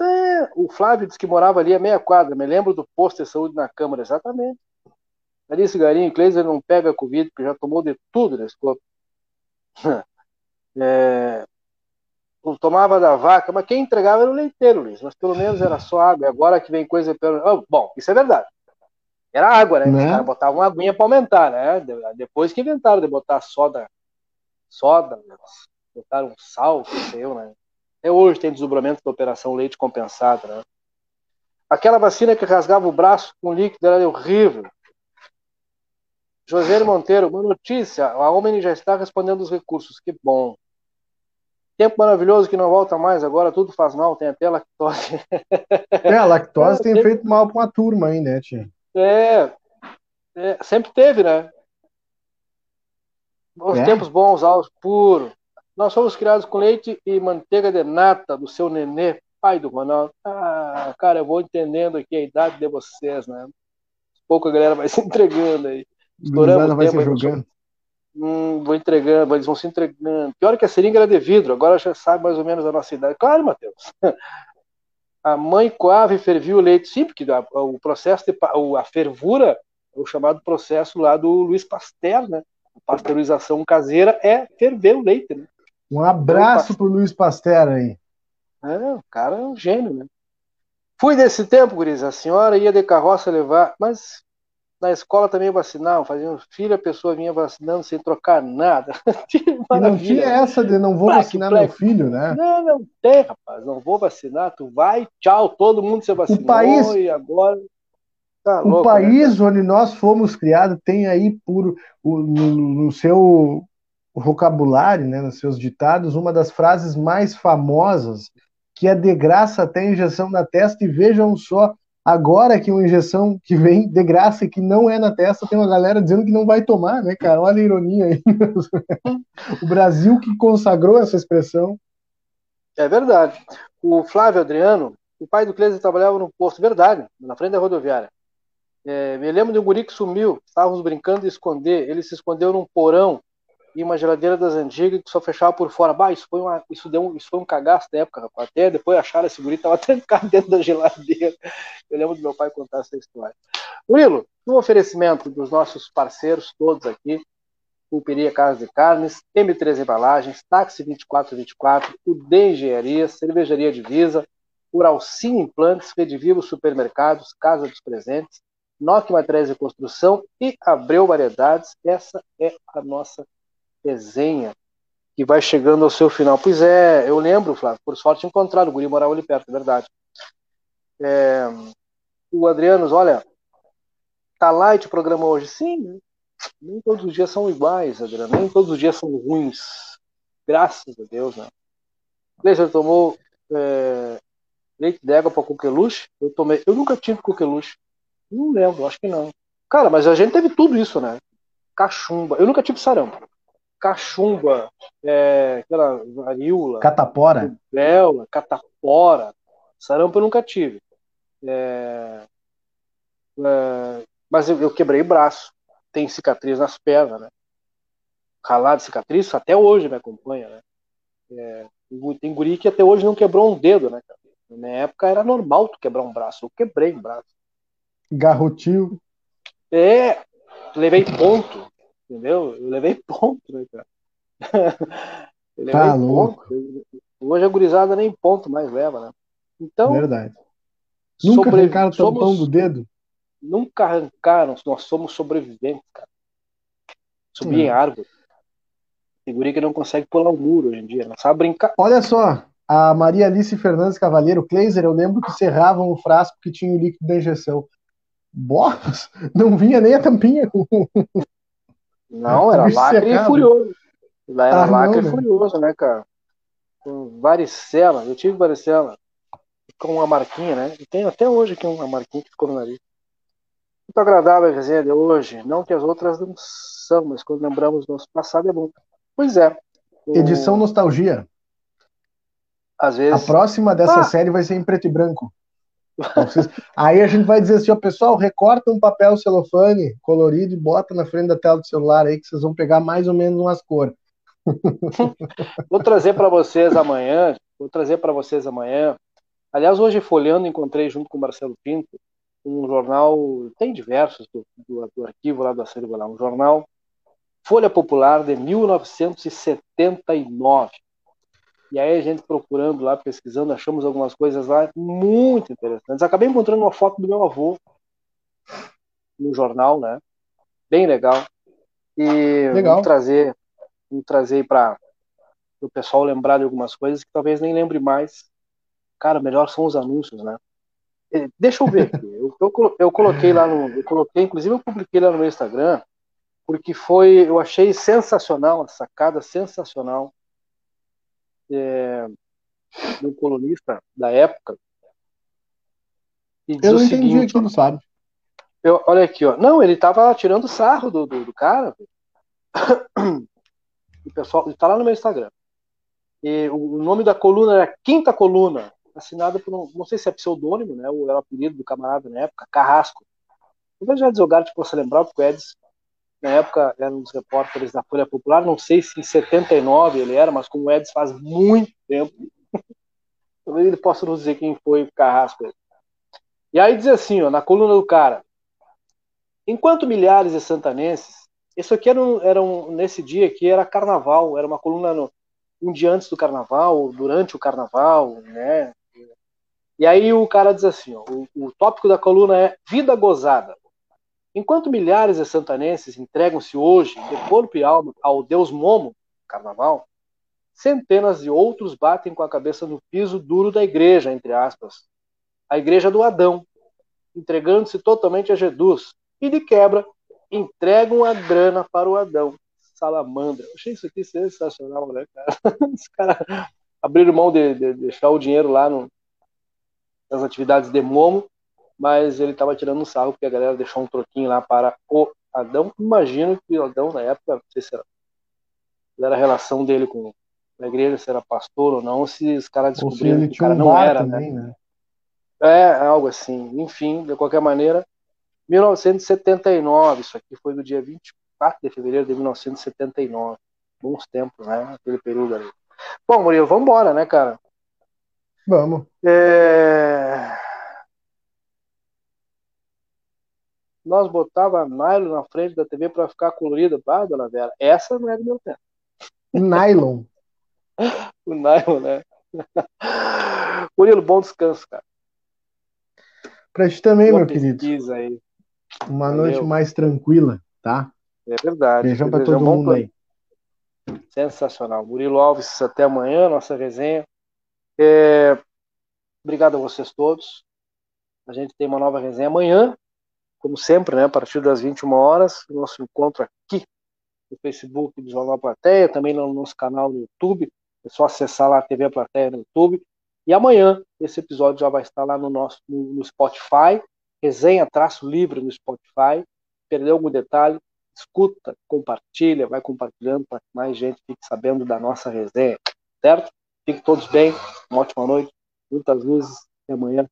É, o Flávio disse que morava ali a meia quadra. Me lembro do posto de saúde na Câmara, exatamente. Ali, cigarinho, Kleiser não pega Covid, porque já tomou de tudo nesse corpo. É, tomava da vaca, mas quem entregava era o leiteiro, Luiz. Mas pelo menos era só água. E agora que vem coisa. Oh, bom, isso é verdade. Era água, né? né? Os caras botavam uma aguinha para aumentar, né? Depois que inventaram de botar soda, soda, botaram sal, que sei eu, né? Até hoje tem desdobramento da operação leite compensado, né? Aquela vacina que rasgava o braço com líquido era horrível. José Monteiro, uma notícia, a Homem já está respondendo os recursos, que bom. Tempo maravilhoso que não volta mais, agora tudo faz mal, tem até lactose. É, a lactose é, tem, tem feito mal para uma turma aí, né, tia? É, é, sempre teve, né? Os é? tempos bons, aos puro. Nós fomos criados com leite e manteiga de nata do seu nenê, pai do Ronaldo. Ah, cara, eu vou entendendo aqui a idade de vocês, né? Pouco a galera vai se entregando aí. Estouramos vai se jogando. Hum, vou entregando, eles vão se entregando. Pior que a seringa era de vidro, agora já sabe mais ou menos a nossa idade. Claro, Matheus. A mãe coava e fervia o leite. Sim, porque o processo de a fervura, o chamado processo lá do Luiz Pasteur, né? A pasteurização caseira é ferver o leite, né? Um abraço pro Luiz Pasteur aí. É, o cara é um gênio, né? Fui desse tempo, Guris. A senhora ia de carroça levar, mas na escola também vacinavam, faziam filho, a pessoa vinha vacinando sem trocar nada. e não tinha essa de não vou vacinar meu filho, né? Não, não tem, rapaz. Não vou vacinar, tu vai, tchau, todo mundo se vacinou o país, e agora. Tá o louco, né, país né, onde nós fomos criados tem aí por, no, no seu vocabulário, né, nos seus ditados, uma das frases mais famosas, que é de graça até injeção na testa, e vejam só, agora que uma injeção que vem de graça e que não é na testa, tem uma galera dizendo que não vai tomar, né, cara? Olha a ironia aí. o Brasil que consagrou essa expressão. É verdade. O Flávio Adriano, o pai do Cleiton trabalhava no posto, verdade, na frente da rodoviária. É, me lembro de um guri que sumiu, estávamos brincando de esconder, ele se escondeu num porão e uma geladeira das antigas que só fechava por fora. Bah, isso foi, uma, isso deu um, isso foi um cagaço da época, rapaz. Até depois acharam esse guri tava trancado dentro da geladeira. Eu lembro do meu pai contar essa história. Murilo, no oferecimento dos nossos parceiros todos aqui, Pulperia Casa de Carnes, M3 Embalagens, Táxi 2424, o D Engenharia, Cervejaria Divisa, Uralcim Implantes, Rede Vivo Supermercados, Casa dos Presentes, Nokia Materiais de Construção e Abreu Variedades. Essa é a nossa resenha que vai chegando ao seu final. Pois é, eu lembro, Flávio, por sorte encontrado, o Guri morava ali perto, é verdade. É, o Adriano, olha, tá light o programa hoje. Sim, nem todos os dias são iguais, Adriano, nem todos os dias são ruins. Graças a Deus, né? Cleiser tomou é, leite d'água para coqueluche? Eu tomei. Eu nunca tive coqueluche. Não lembro, acho que não. Cara, mas a gente teve tudo isso, né? Cachumba. Eu nunca tive sarampo cachumba, é, aquela varíola, catapora, rubéola, catapora, sarampo eu nunca tive. É, é, mas eu, eu, quebrei braço, tem cicatriz nas pernas, né? Ralado de cicatriz, até hoje me acompanha, né? É, tem guri que até hoje não quebrou um dedo, né? Na minha época era normal tu quebrar um braço, eu quebrei um braço. Garrotil. É, levei ponto, Entendeu? Eu levei ponto, né, cara? eu levei tá ponto. Hoje a gurizada nem ponto mais leva, né? Então. Verdade. Nunca sobre... arrancaram tampão somos... do dedo? nunca arrancaram, nós somos sobreviventes, cara. Subir hum. em árvore. Figurinha que não consegue pular um muro hoje em dia, não sabe brincar. Olha só, a Maria Alice Fernandes Cavalheiro, Kleiser, eu lembro que serravam o frasco que tinha o líquido da injeção. Botas, não vinha nem a tampinha. Não, era lacre e furioso. Era ah, lacre não, e furioso, né, cara? Com varicela, eu tive varicela com uma marquinha, né? E tem até hoje aqui uma marquinha que ficou no nariz. Muito agradável a resenha de hoje. Não que as outras não são, mas quando lembramos do nosso passado é bom. Pois é. O... Edição Nostalgia. Às vezes. A próxima dessa ah. série vai ser em preto e branco. Aí a gente vai dizer assim, ó, pessoal, recorta um papel celofane colorido e bota na frente da tela do celular aí que vocês vão pegar mais ou menos umas cores. vou trazer para vocês amanhã, vou trazer para vocês amanhã. Aliás, hoje folhando encontrei junto com o Marcelo Pinto um jornal, tem diversos do, do, do arquivo lá do acervo lá, um jornal Folha Popular de 1979. E aí a gente procurando lá, pesquisando, achamos algumas coisas lá muito interessantes. Acabei encontrando uma foto do meu avô no jornal, né? Bem legal. E legal. trazer, vamos trazer para o pessoal lembrar de algumas coisas que talvez nem lembre mais. Cara, melhor são os anúncios, né? Deixa eu ver aqui. Eu, eu, eu coloquei lá no. Eu coloquei, inclusive eu publiquei lá no meu Instagram, porque foi. Eu achei sensacional, a sacada sensacional é, de um colunista da época. E eu não entendi seguinte, aquilo, sabe? Eu, olha aqui, ó. Não, ele tava tirando sarro do, do, do cara. O pessoal, ele tá lá no meu Instagram. E o, nome da coluna era Quinta Coluna, assinada por um, não sei se é pseudônimo, né? Ou era o apelido do camarada na época, Carrasco. Eu já desogar que possa lembrar, porque o Edson na época era um dos repórteres da Folha Popular, não sei se em 79 ele era, mas como o Edson faz muito tempo, talvez ele possa nos dizer quem foi o Carrasco. E aí diz assim, ó, na coluna do cara, enquanto milhares de santanenses, isso aqui era, um, era um, nesse dia que era carnaval, era uma coluna no, um dia antes do carnaval, durante o carnaval, né? E aí o cara diz assim, ó, o, o tópico da coluna é vida gozada. Enquanto milhares de santanenses entregam-se hoje de corpo e alma ao deus Momo, carnaval, centenas de outros batem com a cabeça no piso duro da igreja, entre aspas, a igreja do Adão, entregando-se totalmente a Jesus, e de quebra entregam a grana para o Adão, salamandra. Eu achei isso aqui sensacional, né, cara? Os caras abriram mão de, de, de, deixar o dinheiro lá no, nas atividades de Momo mas ele estava tirando um sarro porque a galera deixou um troquinho lá para o Adão. Imagino que o Adão, na época, não sei se era, era a relação dele com a igreja, se era pastor ou não, se os caras descobriram que o cara um não era, né? também, né? É, algo assim. Enfim, de qualquer maneira, 1979, isso aqui foi no dia 24 de fevereiro de 1979. Bons tempos, né? Aquele período ali. Bom, Murilo, vamos embora, né, cara? Vamos. É... nós botava nylon na frente da TV para ficar colorida. Ah, dona Vera, essa não é do meu tempo. Nylon. o nylon, né? Murilo, bom descanso, cara. Pra ti também, Boa meu querido. Aí. Uma Valeu. noite mais tranquila, tá? É verdade. Beijão pra todo mundo aí. Sensacional. Murilo Alves, até amanhã, nossa resenha. É... Obrigado a vocês todos. A gente tem uma nova resenha amanhã, como sempre, né, a partir das 21 horas, nosso encontro aqui no Facebook do Jornal Plateia, também no nosso canal no YouTube, é só acessar lá a TV Plateia no YouTube. E amanhã esse episódio já vai estar lá no nosso no, no Spotify, resenha traço livre no Spotify. Perdeu algum detalhe? Escuta, compartilha, vai compartilhando para que mais gente fique sabendo da nossa resenha, certo? Fiquem todos bem, uma ótima noite, muitas luzes e amanhã